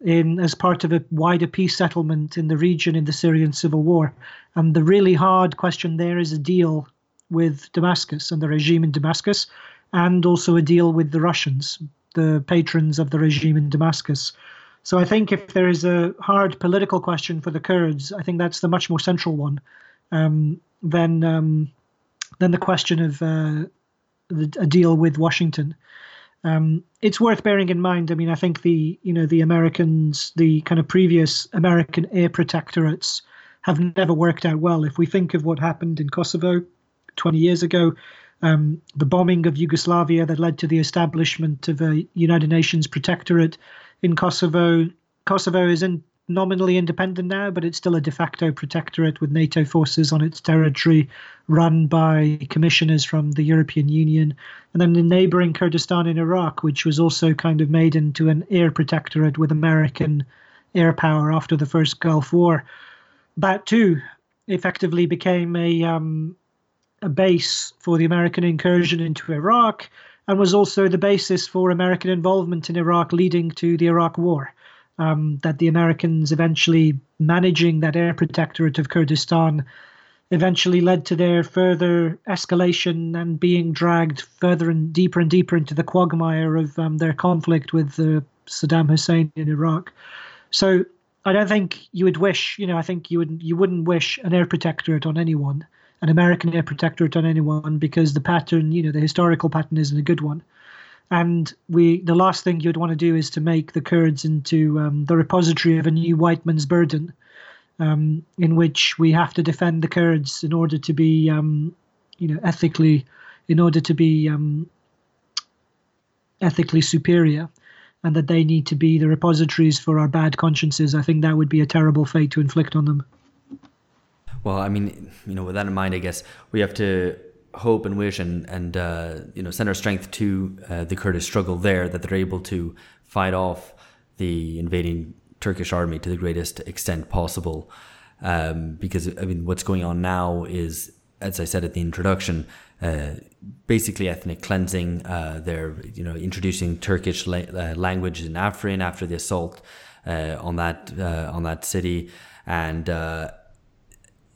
in as part of a wider peace settlement in the region in the Syrian civil war. And the really hard question there is a deal with Damascus and the regime in Damascus, and also a deal with the Russians the patrons of the regime in Damascus. So I think if there is a hard political question for the Kurds, I think that's the much more central one um, than um, than the question of uh, the, a deal with Washington. Um, it's worth bearing in mind. I mean, I think the you know the Americans, the kind of previous American air protectorates, have never worked out well. If we think of what happened in Kosovo 20 years ago, um, the bombing of Yugoslavia that led to the establishment of a United Nations protectorate in Kosovo. Kosovo is in, nominally independent now, but it's still a de facto protectorate with NATO forces on its territory, run by commissioners from the European Union. And then the neighboring Kurdistan in Iraq, which was also kind of made into an air protectorate with American air power after the first Gulf War. That too effectively became a um, a base for the American incursion into Iraq and was also the basis for American involvement in Iraq leading to the Iraq War. Um, that the Americans eventually managing that air protectorate of Kurdistan eventually led to their further escalation and being dragged further and deeper and deeper into the quagmire of um, their conflict with uh, Saddam Hussein in Iraq. So I don't think you would wish, you know, I think you would you wouldn't wish an air protectorate on anyone an American air protectorate on anyone because the pattern, you know, the historical pattern isn't a good one. And we, the last thing you'd want to do is to make the Kurds into um, the repository of a new white man's burden, um, in which we have to defend the Kurds in order to be, um, you know, ethically, in order to be um, ethically superior, and that they need to be the repositories for our bad consciences. I think that would be a terrible fate to inflict on them. Well, I mean, you know, with that in mind, I guess we have to hope and wish and and uh, you know send our strength to uh, the Kurdish struggle there that they're able to fight off the invading Turkish army to the greatest extent possible. Um, because I mean, what's going on now is as I said at the introduction, uh, basically ethnic cleansing. Uh, they're you know introducing Turkish la- uh, language in Afrin after the assault uh, on that on that city, and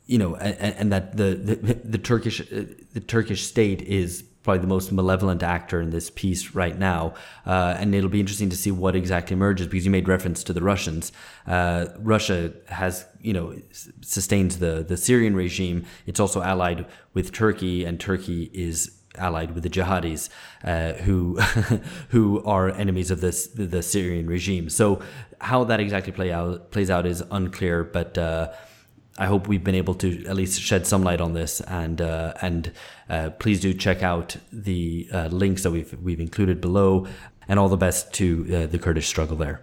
you know, and, and that the, the, the Turkish the Turkish state is probably the most malevolent actor in this piece right now. Uh, and it'll be interesting to see what exactly emerges because you made reference to the Russians. Uh, Russia has, you know, sustains the, the Syrian regime. It's also allied with Turkey, and Turkey is allied with the jihadis, uh, who who are enemies of this the Syrian regime. So how that exactly play out plays out is unclear, but uh, I hope we've been able to at least shed some light on this, and uh, and uh, please do check out the uh, links that we've we've included below, and all the best to uh, the Kurdish struggle there.